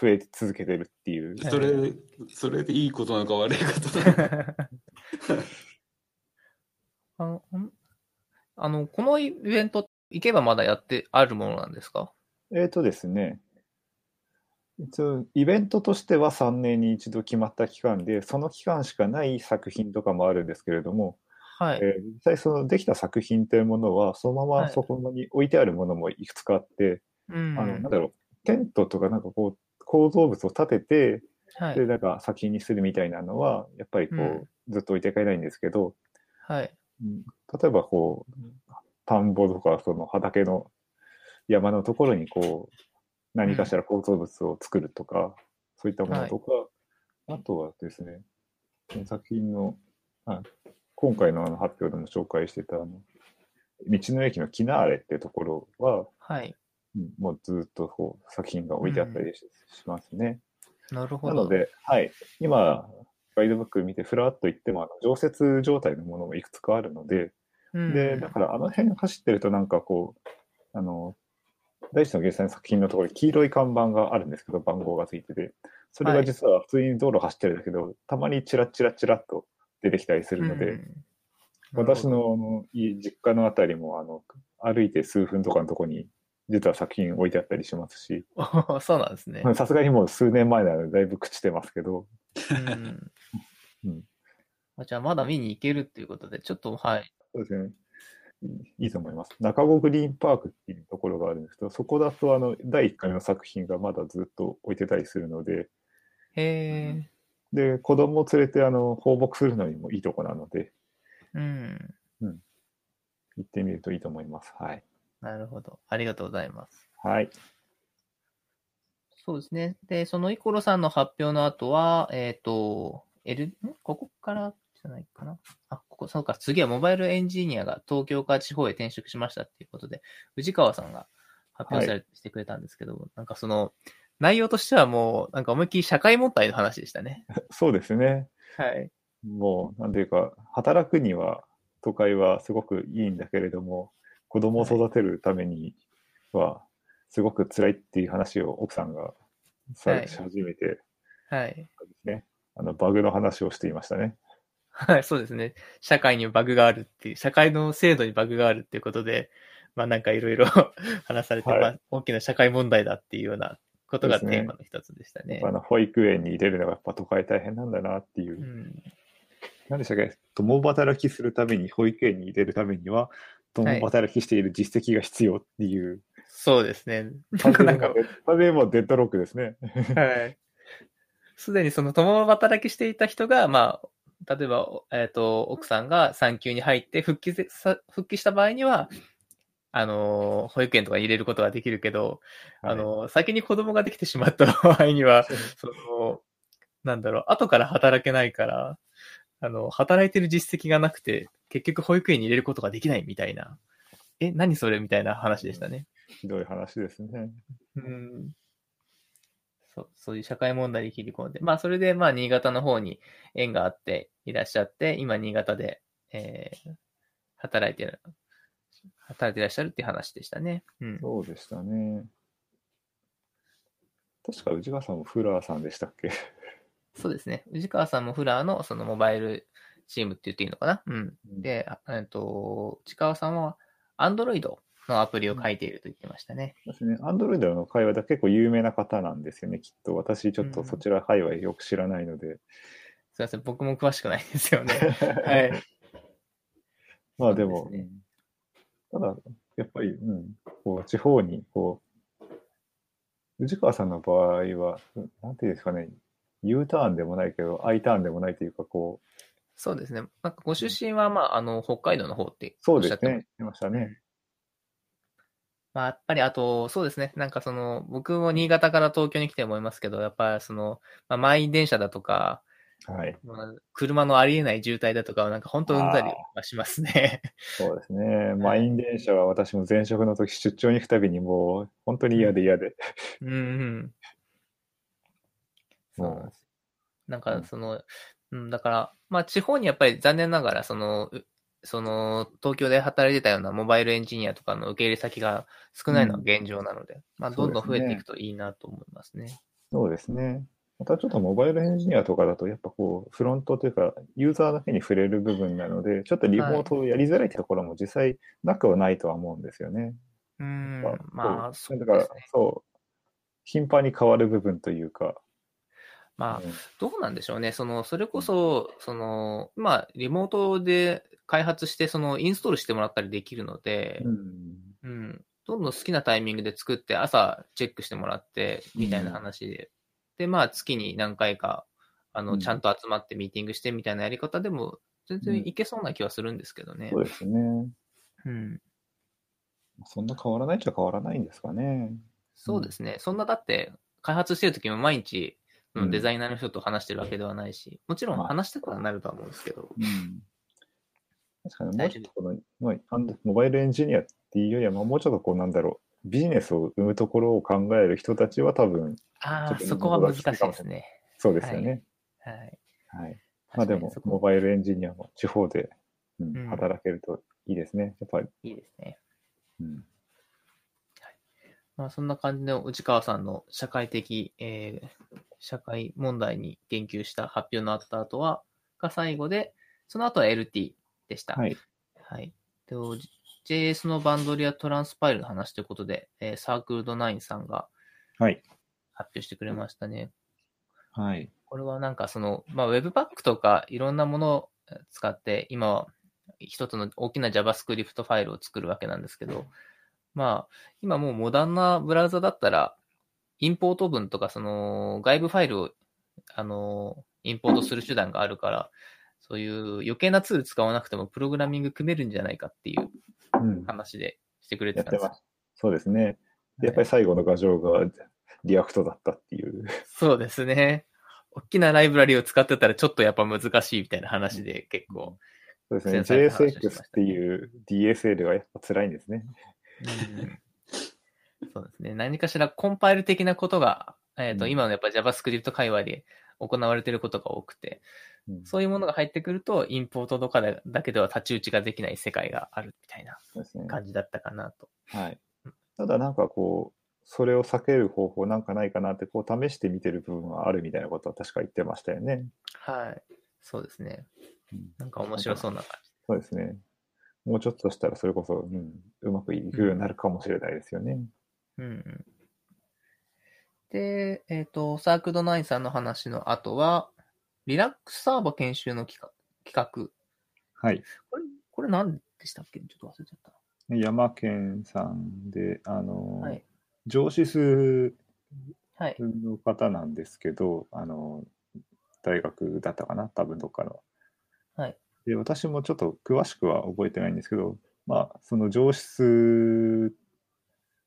増え続けてるっていう。はいそれ、それでいいことなのか悪いことなのか。あのんあの、このイベント、行けばまだやってあるものなんですか？えーとですね、一応、イベントとしては3年に一度決まった期間で、その期間しかない作品とかもあるんですけれども、はい。えー実際そのできた作品というものは、そのまはいまそこに置いてあるものもいくつかあって、うん。あの、なんだろう、テントとかなんかこう、構造物を立てて、はいで、。なんか作品にするみたいなのは、やっぱりこう、うんずっと置いていかれないんですけど、はい。うん例えばこう、田んぼとかその畑の山のところにこう、何かしら構造物を作るとか、そういったものとか、あとはですね、作品の、あ今回のあの発表でも紹介してたあの、道の駅のキナーレってところは、はい。うんもうずっとこう作品が置いてあったりし,、ますね。なるほど。なので、はい、今、ガイドブック見て、ふらっと行っても、あの常設状態のものもいくつかあるので、うん、で、だからあの辺走ってるとなんかこう、あの、大地の原産の作品のところに黄色い看板があるんですけど、番号がついてて、それが実は普通に道路走ってるんだけど、たまにチラッチラッチラッと出てきたりするので、うん私のあの家実家のあたりもあの歩いて数分とかのところに実は作品置いてあったりしますし、お そうなんですね。さすがにもう数年前なのでだいぶ朽ちてますけど、うんうんあじゃあまだ見に行けるっていうことで、ちょっとはい。そうですね。いいいと思います。中郷グリーンパークっていうところがあるんですけど、そこだとあの第1回の作品がまだずっと置いてたりするので、へえ。で、子供を連れてあの放牧するのにもいいとこなので、うん。行ってみるといいと思います。はい。なるほど。ありがとうございます。はい。そうですね。で、そのイコロさんの発表の後は、えっ、と、L、ん？ここからじゃないかな？あ、ここ、そうか、次はモバイルエンジニアが東京から地方へ転職しましたっていうことで、藤川さんが発表され、してくれたんですけど、なんかその、内容としてはもう、なんか思いっきり社会問題の話でしたね。そうですね。はい。もう、なんていうか、働くには都会はすごくいいんだけれども、子供を育てるためには、すごく辛いっていう話を奥さんがさはいし始めて、はい。ね、あのバグの話をしていましたね。はい、そうですね。社会にバグがあるっていう、社会の制度にバグがあるっていうことで、まあなんかいろいろ 話されて、はいまあ大きな社会問題だっていうようなことがテーマの一つでしたね。あの保育園に入れるのがやっぱ都会大変なんだなっていう。うん、何でしたっけ？共働きするために保育園に入れるためには、共働きしている実績が必要っていう。そうですね。完全なんか完全にもうデッドロックですね。はい。すでにその共働きしていた人が、まあ、例えば、えっ、と、奥さんが産休に入って復帰復帰した場合には、あのー、保育園とかに入れることができるけど、あのー、先に子供ができてしまった場合には、その、なんだろう、後から働けないから、あの、働いてる実績がなくて、結局保育園に入れることができないみたいな。え、何それみたいな話でしたね。ひどい話ですね。うん。そう、そういう社会問題に切り込んで。まあ、それで、まあ、新潟の方に縁があっていらっしゃって、今、新潟で、えー、働いてる、働いていらっしゃるっていう話でしたね。うん。そうでしたね。確か内川さんもフラーさんでしたっけ？そうですね。藤川さんもフラーのそのモバイルチームって言っていいのかな？うん。で、あえっと、内川さんは、アンドロイドのアプリを書いていると言ってましたね。そうですね。アンドロイドの会話では結構有名な方なんですよね、きっと。私、ちょっとそちら界隈よく知らないので。すいません、僕も詳しくないんですよね。はい。まあでも、ねただ、やっぱり、うん、こう、地方に、こう、藤川さんの場合は、うんなんていうんですかね、U ターンでもないけど、I ターンでもないというか、こう、そうですね。なんかご出身は、まあ、あの、北海道の方ってそうおっしゃってまですね、ましたね。まあ、やっぱり、あと、そうですね。なんかその、僕も新潟から東京に来て思いますけど、やっぱりその、まあ、満員電車だとか、はい。まあ、車のありえない渋滞だとかは、なんか本当うんざりはしますね。そうですね。満員電車は私も前職の時出張に行くたびにもう、本当に嫌で嫌で。うんうん。そうなんもです。なんうんかその、うん、だから、まあ地方にやっぱり残念ながら、その、うその、東京で働いてたようなモバイルエンジニアとかの受け入れ先が少ないのは現状なので、まあどんどん増えていくといいなと思いますね。そうですね。またちょっとモバイルエンジニアとかだと、やっぱこう、フロントというか、ユーザーだけに触れる部分なので、ちょっとリモートをやりづらいところも実際なくはないとは思うんですよね。うんまあ、まあ、そだからそう頻繁に変わる部分というか、まあ、うんどうなんでしょうね。その、それこそ、その、まあ、リモートで開発して、その、インストールしてもらったりできるので、うんうん。どんどん好きなタイミングで作って、朝チェックしてもらって、みたいな話で。で、まあ、月に何回か、あの、うんちゃんと集まってミーティングしてみたいなやり方でも、全然いけそうな気はするんですけどねそ。うですね。うん。そんな変わらないっちゃ変わらないんですかね。そうですね。そんな、だって、開発してる時も毎日デザイナーの人と話してるわけではないし、もちろんまあ話したくはなるとは思うんですけど、うん確かにもうちょっとこの、モバイルエンジニアっていうよりは、まあもうちょっとこうなんだろう、ビジネスを生むところを考える人たちは多分、ああ、そこは難しいですね。そうですよね。はい。はい。まあでもモバイルエンジニアも地方で、うんうん働けるといいですね。やっぱり。いいですね。うんまあ、そんな感じの内川さんの社会的、えー社会問題に言及した発表のあった後は、が最後で、その後は LT でした。はい。はい。で JS のバンドリアトランスパイルの話ということで、えーサークルド9さんがはい。発表してくれましたね。はい。これはなんかその、まあ、Webpack とかいろんなものを使って、今は一つの大きな JavaScript ファイルを作るわけなんですけど、まあ、今もうモダンなブラウザだったら、インポート文とかその外部ファイルを、あの、インポートする手段があるから、そういう余計なツール使わなくてもプログラミング組めるんじゃないかっていううん。話でしてくれやてたんですよってます。そうですね。でやっぱり最後の牙城が React だったっていう。そうですね。大きなライブラリを使ってたらちょっとやっぱ難しいみたいな話で結構。そうですね。JSX っていう DSL がやっぱ辛いんですね。うんそうですね。何かしらコンパイル的なことが、えっ、と、うん今のやっぱ JavaScript 界隈で行われていることが多くて、うんそういうものが入ってくると、 import とかだだけでは太刀打ちができない世界があるみたいな。感じだったかなと。はい。ただなんかこう、それを避ける方法なんかないかなってこう試してみてる部分はあるみたいなことは確か言ってましたよね。はい。そうですね。うんなんか面白そうな感じ。そうですね。もうちょっとしたらそれこそ、うん、うまくいくようになるかもしれないですよね。うんうん。で、えっ、と、サークドナインさんの話の後は、リラックスサーバ研修の企画。はい。これ、これ何でしたっけ？ちょっと忘れちゃっ山健さんで、あの、た。はい。上司数はい。の方なんですけど、あの、大学だったかな？多分どっかの。はい。で、私もちょっと詳しくは覚えてないんですけど、まあ、その上質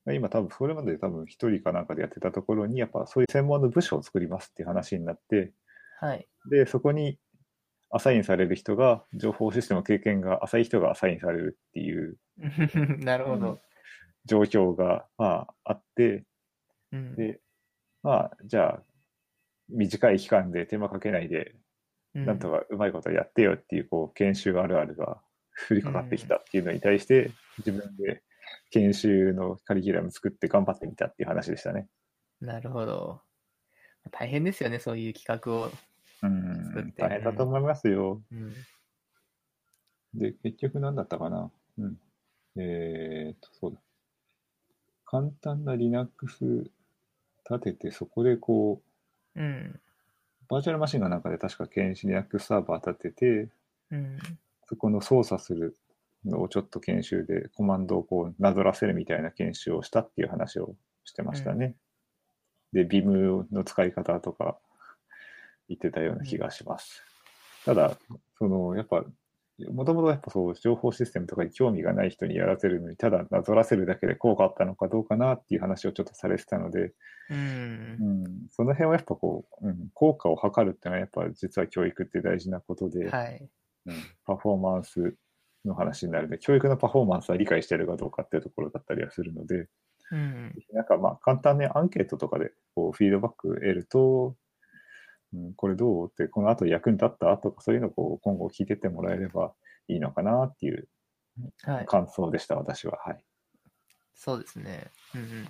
が今多分、それまで多分一人かなんかでやってたところに、やっぱそういう専門の部署を作りますっていう話になって、はい。で、そこにアサインされる人が、情報システムの経験が浅い人がアサインされるっていう なるほど。状況が、まあ、あって、うん。で、まあ、じゃあ、短い期間で手間かけないで、うんなんとかうまいことやってよっていう、こう、研修あるあるが降りかかってきたっていうのに対して、自分で研修のカリキュラム作って頑張ってみたっていう話でしたね。なるほど。大変ですよね、そういう企画を。うん、て大変だと思いますよ。うん。で、結局何だったかな。うん。えーっと、そうだ。簡単な Linux 立てて、そこでこう、うん。バーチャルマシンが中で確か研修 Linux サーバー立てて、うん。そこの操作するのをちょっと研修でコマンドをこうなぞらせるみたいな研修をしたっていう話をしてましたね。で、Vim の使い方とか言ってたような気がします。ただ、その、やっぱ、もともとやっぱそう、情報システムとかに興味がない人にやらせるのに、ただなぞらせるだけで効果あったのかどうかなっていう話をちょっとされてたので、う。うんん、その辺はやっぱこう、うん、効果を測るっていうのはやっぱ実は教育って大事なことで、はい。うん、パフォーマンスの話になるので、教育のパフォーマンスは理解してるかどうかっていうところだったりはするので、うん。なんかまあ簡単にアンケートとかでこうフィードバック得ると、うん、これどう？って、この後役に立った？とかそういうのをこう今後聞いてってもらえればいいのかなっていうはい。感想でした、私は。はい。そうですね。うん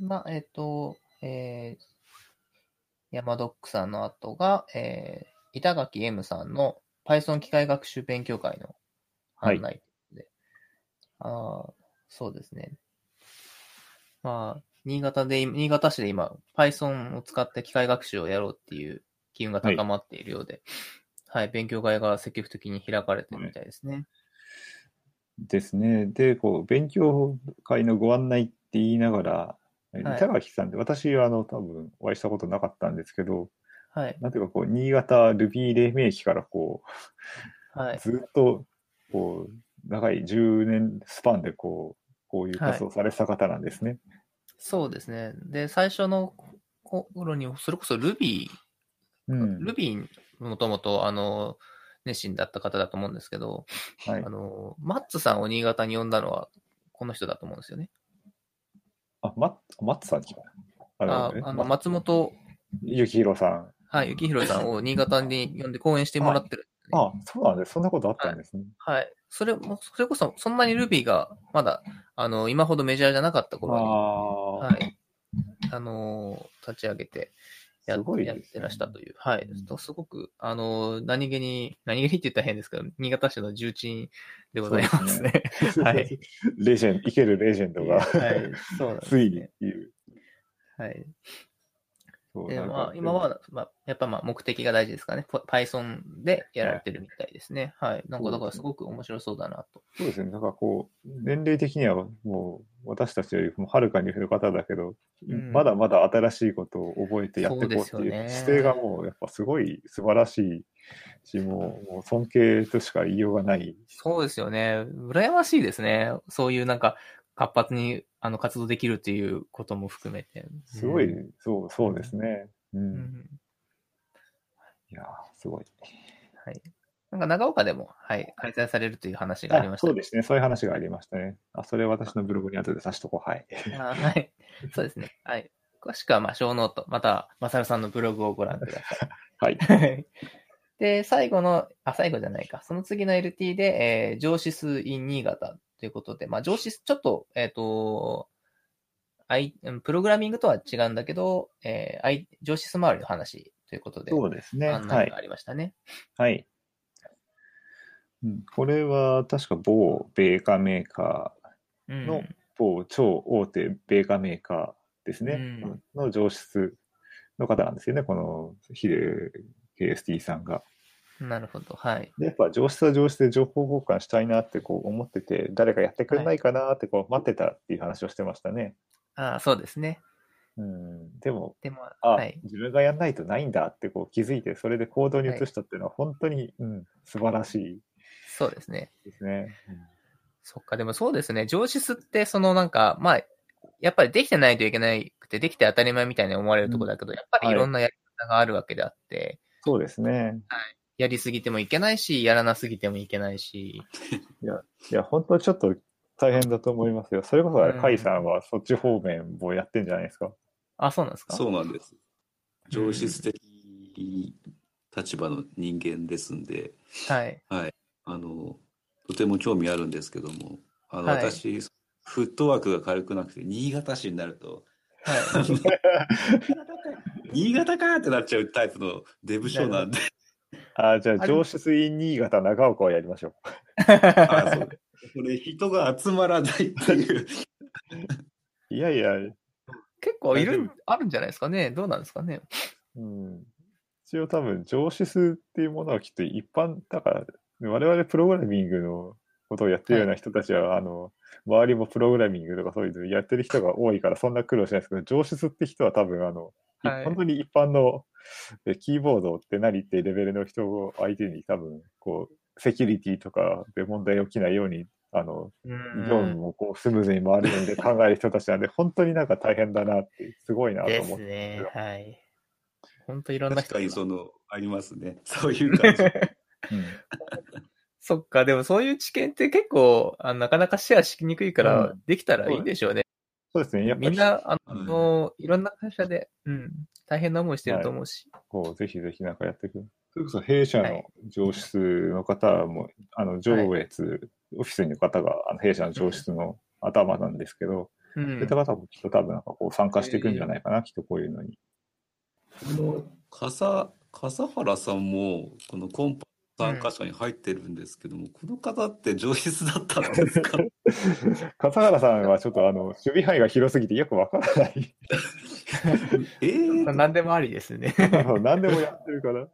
うん。まあ、えっ、と、えー、ヤマドックさんの後が、えー、板垣 M さんの Python 機械学習勉強会の案内で、ああ、そうですね。まあ、新潟で、新潟市で今、Python を使って機械学習をやろうっていう機運が高まっているようで、はい、勉強会が積極的に開かれてるみたいですね。ですね。で、こう勉強会のご案内って言いながら、はい板垣さんで、私はあの多分お会いしたことなかったんですけど、はい。なんていうかこう、新潟 Ruby 黎明期からこう、はい。ずっと、こう、長い10年スパンで、こう、こういう活動をされてた方なんですね。そうですね。で、最初の頃に、それこそ Ruby、うん。Ruby もともと、あの、熱心だった方だと思うんですけど、はいあ。の、マッツさんを新潟に呼んだのは、この人だと思うんですよね。あ、マッマッツさん違う。あああの、ま松本、ゆきひろさん。はい、幸宏さんを新潟に呼んで講演してもらってるね、あ、そうなんです。そんなことあったんですね。はい。それも、それこそ、そんなに Ruby がまだ、あの、今ほどメジャーじゃなかったあ頃に、あはい。あのー立ち上げてやねやってらしたという。はい。すごく、あのー何気に、何気にって言ったら変ですけど、新潟市の重鎮でございますね。はい。レジェンド、生けるレジェンドが、はい。そうなんです、ついにいう。はい。そうで、まあ、今は、まあ、やっぱまあ、目的が大事ですかね。ポ Python でやられてるみたいですね。はい。なんか、だからすごく面白そうだなと。そうですね。なんかこう、年齢的にはもう私たちよりもはるかに上の方だけど、うんまだまだ新しいことを覚えてやっていこうっていう姿勢がもうやっぱすごい素晴らしいし、もうもう尊敬としか言いようがない。そうですよね。羨ましいですね。そういうなんか、活発にあの活動できるっていうことも含めて。すごい、うんそう、そうですね。うん。うんいやーすごい。はい。なんか長岡でも、はい、開催されるという話がありました。そうですね。そういう話がありましたね。あ、それ私のブログに後でさしとこう。はい。あはい。そうですね。はい。詳しくは、まあ、 show note、または、まさるさんのブログをご覧くださ はい。い。はいで、最後の、あ、最後じゃないか。その次の LT で、えー、上司数 in 新潟ということで、まあ、上司数、ちょっと、えっ、と、アイうんプログラミングとは違うんだけど、えー、アイ上司数周りの話ということで、そうですね。はい案内が。ありましたね。はい。うん、これは確か某米価メーカーうん。の某超大手米価メーカーですね、うんの上質の方なんですよね、このヒデ KST さんが。なるほど。はい。でやっぱ上質は上質で情報交換したいなってこう思ってて、誰かやってくれないかなってこう待ってたっていう話をしてましたね。ああ、そうですね。うん、でも、でも、あ、はい。自分がやんないとないんだってこう気づいて、それで行動に移したっていうのは本当に、うん、素晴らしいそうですね。ですね。そっか、でもそうですね。上司って、そのなんか、まあ、やっぱりできてないといけないくて、できて当たり前みたいに思われるところだけど、やっぱりいろんなやり方があるわけであって、そうですね。やりすぎてもいけないし、やらなすぎてもいけないし、いや、本当ちょっと大変だと思いますよ。それこそ甲斐さんはそっち方面をやってんじゃないですか？あ、そうなんですか？そうなんです。上質的立場の人間ですんで、はい。あの、とても興味あるんですけども、あの、はい。私、フットワークが軽くなくて、新潟市になると、はい。新潟か。ってなっちゃうタイプのデブ賞なんで、あじゃあ、上質院新潟長岡をやりましょう。あそうこれ人が集まらないっていう。いやいや、結構いる、あるんじゃないですかね。どうなんですかね。うん。一応多分、上質っていうものはきっと一般、だから、我々プログラミングのことをやってるような人たちは、あの、周りもプログラミングとかそういうのやってる人が多いから、そんな苦労しないですけど、上質って人は多分、あの、いはい本当に一般のえキーボードって何ってレベルの人を相手に多分、こう、セキュリティとかで問題起きないように、あの、う業務ん。もこうスムーズに回るように考える人たちなんで、本当になんか大変だなって、すごいなとで思って。すね。はい。本当いろんな人が確かにその、ありますね。そういう感じ。うんそっか、でもそういう知見って結構、あなかなかシェアしにくいから、うんできたらいいんでしょうね。そうですね。やっぱりみんな、あうんの、いろんな会社で、うん、大変な思いしてると思うし。こう、ぜひぜひなんかやっていく。それこそ弊社のはい上質の方も、あの、上越、オフィスにいる方が、あの弊社の上質の頭なんですけど、う。そういった方もきっと多分なんかこう参加していくんじゃないかな、きっとこういうのに。笠笠原さんも、このコンパ参加者に入ってるんですけども、この方って上質だったんですか？笠原さんはちょっとあの、守備範囲が広すぎてよくわからない。えー、何でもありですね。何でもやってるから。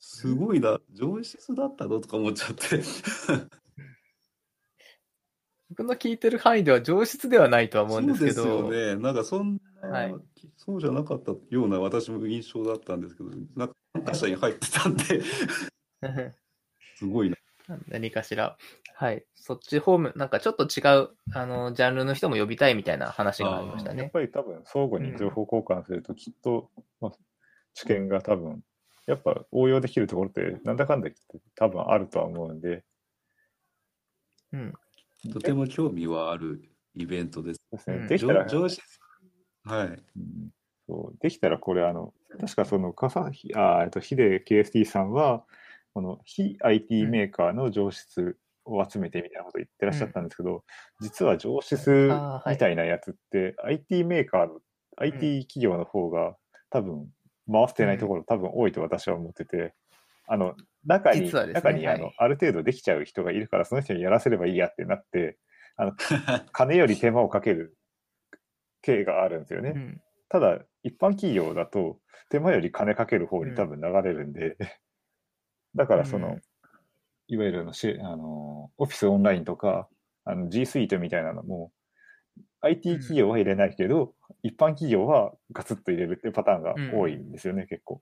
すごいな。上質だったの？とか思っちゃって。僕の聞いてる範囲では上質ではないとは思うんですけど。そうですよね。なんかそんな、はいそうじゃなかったような私も印象だったんですけど、なんか参加者に入ってたんで、すごいな。何かしら。はい。そっち方面、なんかちょっと違う、あの、ジャンルの人も呼びたいみたいな話がありましたやっね。ぱり多分相互に情報交換するときっと、まあ、知見が多分、やっぱ応用できるところってなんだかんだ言って多分あるとは思うんで、うん。とても興味はあるイベントです。ですね、うんできたら、上上司はい。うんそうできたらこれあの、確かその笠ひあえっとヒデ KST さんは、この非 IT メーカーの上質を集めてみたいなことを言ってらっしゃったんですけど、実は上質みたいなやつって、IT メーカーの、IT 企業の方が多分回してないところ多分多いと私は思ってて、あの、中に、ね中にあの、はいある程度できちゃう人がいるから、その人にやらせればいいやってなって、あの、金より手間をかける経があるんですよね。うん。ただ、一般企業だと、手間より金かける方に多分流れるんで、だからその、うんいわゆるのしあの、オフィスオンラインとか、あの G Suite みたいなのも、IT 企業は入れないけど、一般企業はガツッと入れるっていうパターンが多いんですよね、結構。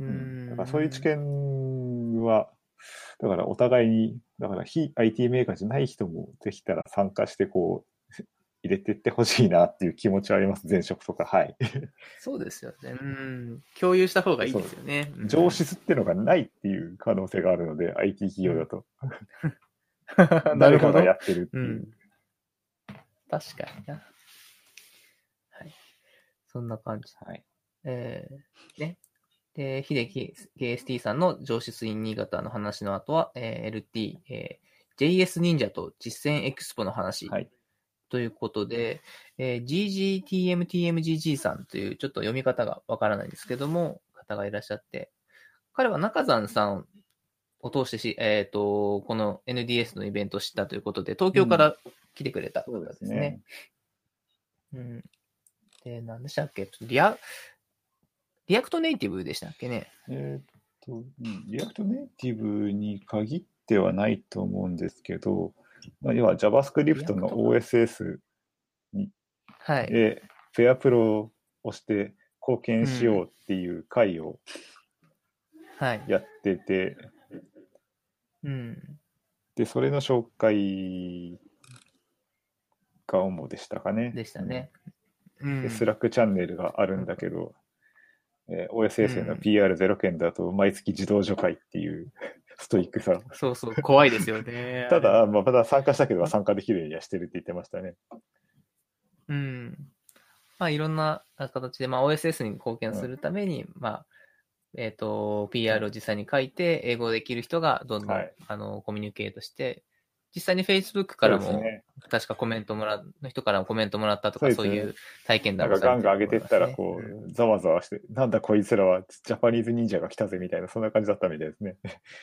ううんん。だからそういう知見は、だからお互いに、だから非 IT メーカーじゃない人もできたら参加してこう、入れていってほしいなっていう気持ちはあります、前職とか。はい。そうですよね。うん。共有した方がいいですよね。うん上質っていうのがないっていう可能性があるので、IT 企業だと。なるほど誰かが。やってるっていう。うん確かにな。はい。そんな感じ。はい。えー、ね。で、秀樹 KST さんの上質 in 新潟の話の後は、えー LT、えー JS 忍者と実践エクスポの話はい。ということで、えー GGTMTMGG さんというちょっと読み方がわからないんですけども、方がいらっしゃって、彼は中山さんを通してし、えっ、と、この NDS のイベントを知ったということで、東京から来てくれた方ですね。うん。で、何でしたっけ？リア、リアクトネイティブでしたっけね？えーっと、うん React Native に限ってはないと思うんですけど、まあ、要は JavaScript の OSS はい。で、ペアプロをして貢献しようっていう会をはい。やってて、うん。で、それの紹介が主でしたかね。でしたね。うん。で。スラックチャンネルがあるんだけど、えー OSS のうん PR0 件だと毎月自動除会っていうストイックさ。そうそう、怖いですよね。ただ、まあ、まだ参加したけど参加できるようにはしてるって言ってましたね。うん。まあ、いろんな形で、まあ、OSS に貢献するために、まあ、えっ、と、PR を実際に書いて、英語できる人がどんどん、はいあの、コミュニケートして、実際に Facebook からも、ね。確かコメントもらの人からもコメントもらったとか、そうねいう体験なん談かガンガン上げてったら、こうう、ざわざわして、なんだこいつらはジャパニーズ忍者が来たぜみたいな、そんな感じだったみたいですね。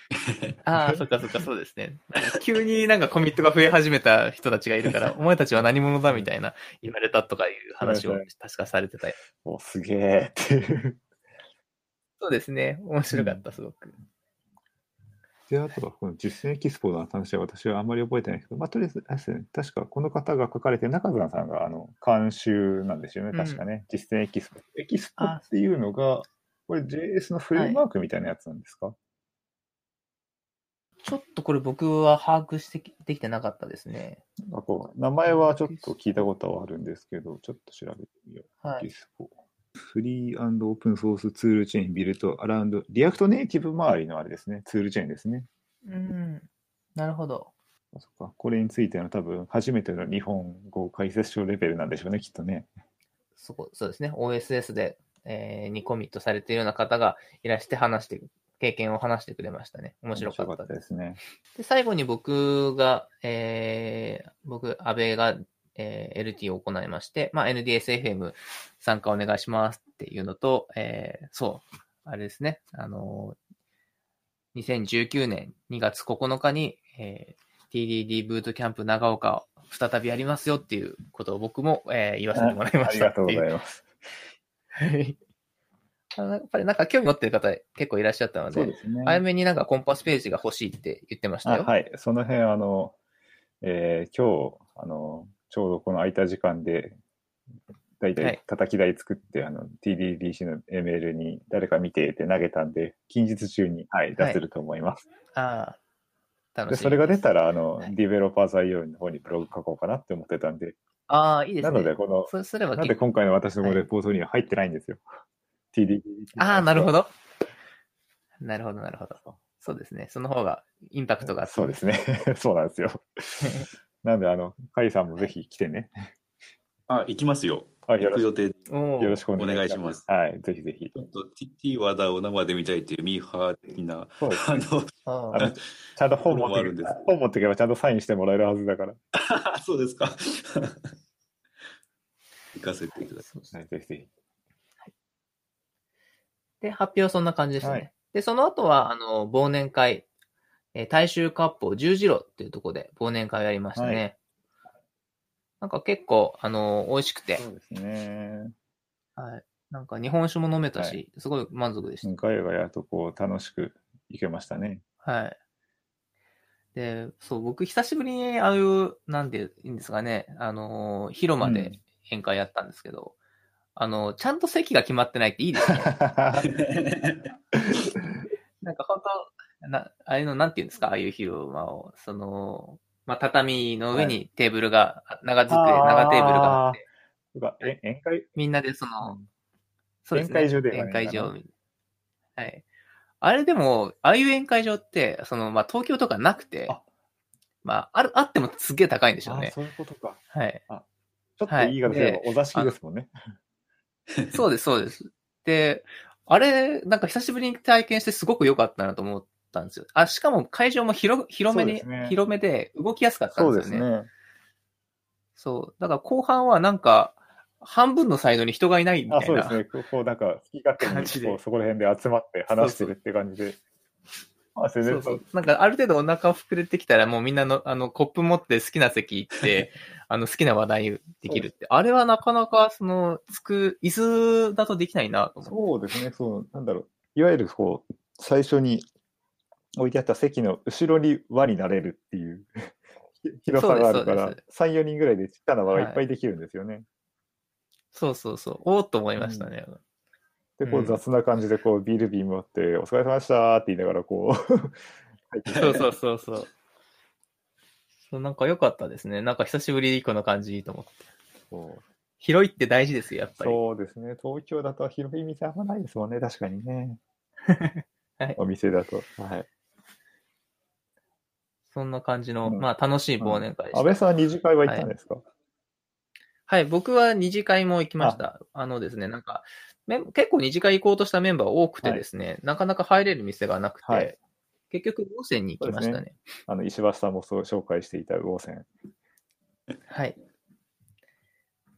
ああ、そっかそっか、そうですね。急になんかコミットが増え始めた人たちがいるから、お前たちは何者だみたいな言われたとかいう話を確かされてた。お、すげえっていう。そうですね。面白かった、すごく。で、あとはこの実践 Expo の話は私はあんまり覚えてないけど、まあ、とりあえず、ですね、確かこの方が書かれて、中澤さんがあの監修なんですよね、確かね。実践 Expo。Expo っていうのが、これ JS のフレームワークみたいなやつなんですか、ちょっとこれ僕は把握してきできてなかったですね。なんかこう名前はちょっと聞いたことはあるんですけど、ちょっと調べてみよう。はい。 Expo。Free open source toolchain built around、React Native 周りのあれですね、ツールチェーンですね。うん。なるほど。あそっかこれについての多分初めての日本語解説書レベルなんでしょうね、きっとね。そこ、そうですね。OSS で、えーにコミットされているような方がいらして話して、経験を話してくれましたね。面白かったです。ですね。で、最後に僕が、えー、僕、安倍が、えー LT を行いまして、まあ、NDSFM 参加お願いしますっていうのと、えー、そう、あれですね、あのー2019年2月9日に、えー TDD ブートキャンプ長岡を再びやりますよっていうことを僕も、えー言わせてもらいましたありがとうございます。やっぱりなんか興味持ってる方結構いらっしゃったので、すね早めになんかコンパスページが欲しいって言ってましたよ。あはい、その辺、あの、えー今日、あの、ちょうどこの空いた時間で、だいたはいい叩き台作って、あの、TDDC のメールに誰か見てって投げたんで、近日中に、はい、出せると思います。ああ、で、楽しみそれが出たら。ら、あの、はいディベロッパーズ IO の方にブログ書こうかなって思ってたんで、ああ、いいですね。なので、この、そうすればなんで今回の私のレポートには入ってないんですよ。TD。ああ、なるほど。ど。なるほど、なるほど。そうですね。その方がインパクトがそうですね。そうなんですよ。なんで、あの、カイさんもぜひ来てね。あ、行きますよ。あ、よろし行く予定。よろしくお願いしますはい、ぜひぜひ。ょっと T, T 和田を生で見たいっていうミーハー的な、そうですあの、ああのちゃんと本持ってあるんです本持ってけばちゃんとサインしてもらえるはずだから。そうですか。行かせていただきます。はい、ぜひぜひ。で、発表はそんな感じですね。はいで、その後は、あの、忘年会、えー大衆割烹十字路っていうところで忘年会をやりましたね。なんか結構、あの、美味しくて、そうですね。はい。なんか日本酒も飲めたし、すごい満足でした。ガヤガヤとこう楽しくいけましたね。はい。で、そう、僕久しぶりにああいう、なんていうんですかね、あのー、広間で宴会やったんですけど、あの、ちゃんと席が決まってないっていいですね。なんか本当、な、ああいうの、なんていうんですか、ああいう広間を、その、まあ、畳の上にテーブルが、長机、長テーブルがあって、え宴会？みんなでその、そうですね。宴会場ではない宴会場。はい。あれでも、ああいう宴会場って、その、まあ、東京とかなくてあ、まあ、ある、あってもすげえ高いんでしょうあね。そういうことか。はい。ちょっといい言い方すればはいお座敷ですもんね。そうです、そうです。で、あれ、なんか久しぶりに体験してすごく良かったなと思ったんですよ。あ、しかも会場も広、広めですね広めで動きやすかったんそうでよね。ですすね。そう。だから後半はなんか、半分のサイドに人がいないみたいあ、な。そうですね。こうなんか、好き勝手にこうそこら辺で集まって話してるって感じで。まあ、全然そうそう。なんか、ある程度お腹膨れてきたら、もうみんなの、あの、コップ持って好きな席行って、あの、好きな話題できるって。あれはなかなか、その、つく、椅子だとできないなと思そうですね。そう、なんだろう。いわゆるこう、最初に置いてあった席の後ろに輪になれるっていうひ 広さがあるからそうで、3、4人ぐらいでちっちゃな輪がいっぱいできるんですよね。そうそうそう。おーっと思いましたね。で、こううん雑な感じでこうビール瓶持って、お疲れ様でしたって言いながらこう そうそうそうそう。そう、なんか良かったですね。なんか久しぶりにこの感じいいと思って。そう広いって大事ですよ、やっぱり。そうですね。東京だと広い店あんまないですもんね。確かにね。はいお店だと。はい。そんな感じの、うんまあ楽しい忘年会でした。安倍さん二次会は行ったんですか、はい、僕は二次会も行きました。あのですね、なんか、め結構二次会行こうとしたメンバー多くてですね、なかなか入れる店がなくて、はい結局、大線に行きましたそうね。あの、石橋さんもそう紹介していた魚線。はい。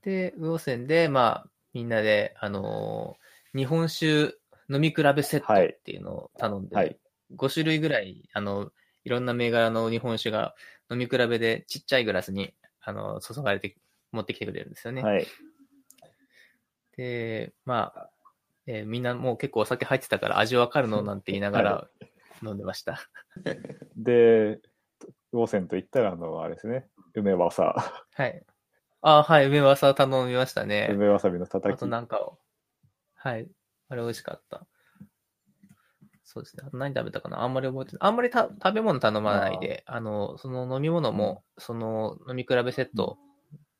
で、魚線で、まあ、みんなで、あのー日本酒飲み比べセットっていうのを頼んで、はい。5種類ぐらい、あの、いろんな銘柄の日本酒が飲み比べでちっちゃいグラスに、あの、注がれて、持ってきてくれるんですよね。はい。で、まあ、えーみんなもう結構お酒入ってたから味わかるの なんて言いながら飲んでました。で、魚線と言ったら、あの、あれですね。梅わさ。はい。あはい、梅わさ頼みましたね。梅わさびのたたきあと。なんかを。はい。あれ美味しかった。そうですね。あと何食べたかな？あんまり覚えてない。あんまりた食べ物頼まないで、あの、その飲み物も、その飲み比べセット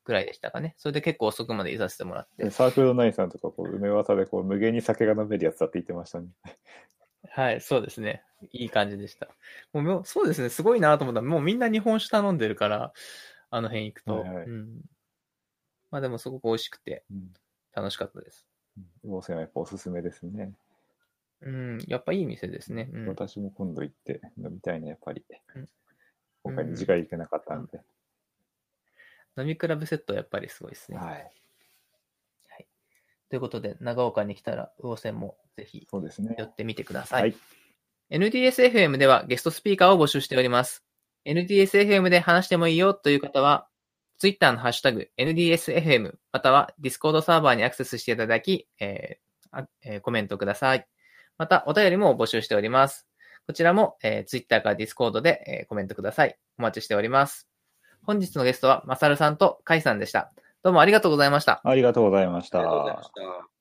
ぐらいでしたかね。それで結構遅くまでいさせてもらってで。サークルナインさんとか、こう、梅わさで、こう、無限に酒が飲めるやつだって言ってましたね。はい、そうですね。いい感じでした。もうもう、そうですね。すごいなと思ったら、もうみんな日本酒頼んでるから、あの辺行くと。はいはいうん。まあでもすごく美味しくてうん。楽しかったです。魚線はやっぱおすすめですね。うん、やっぱいい店ですね。うん。私も今度行って飲みたいね、やっぱりうん。今回二次会行けなかったんで。飲み比べセットはやっぱりすごいですね。はい。ということで、長岡に来たら、魚線もぜひそうですね寄。ってみてください。はい。NDSFM ではゲストスピーカーを募集しております。NDSFM で話してもいいよという方は、Twitter のハッシュタグ NDSFM または Discord サーバーにアクセスしていただき、えーあえーコメントください。また、お便りも募集しております。こちらも、えー Twitter から Discord で、えーコメントください。お待ちしております。本日のゲストは、まさるさんとかいさんでした。どうもありがとうございました。ありがとうございましたありがとうございました。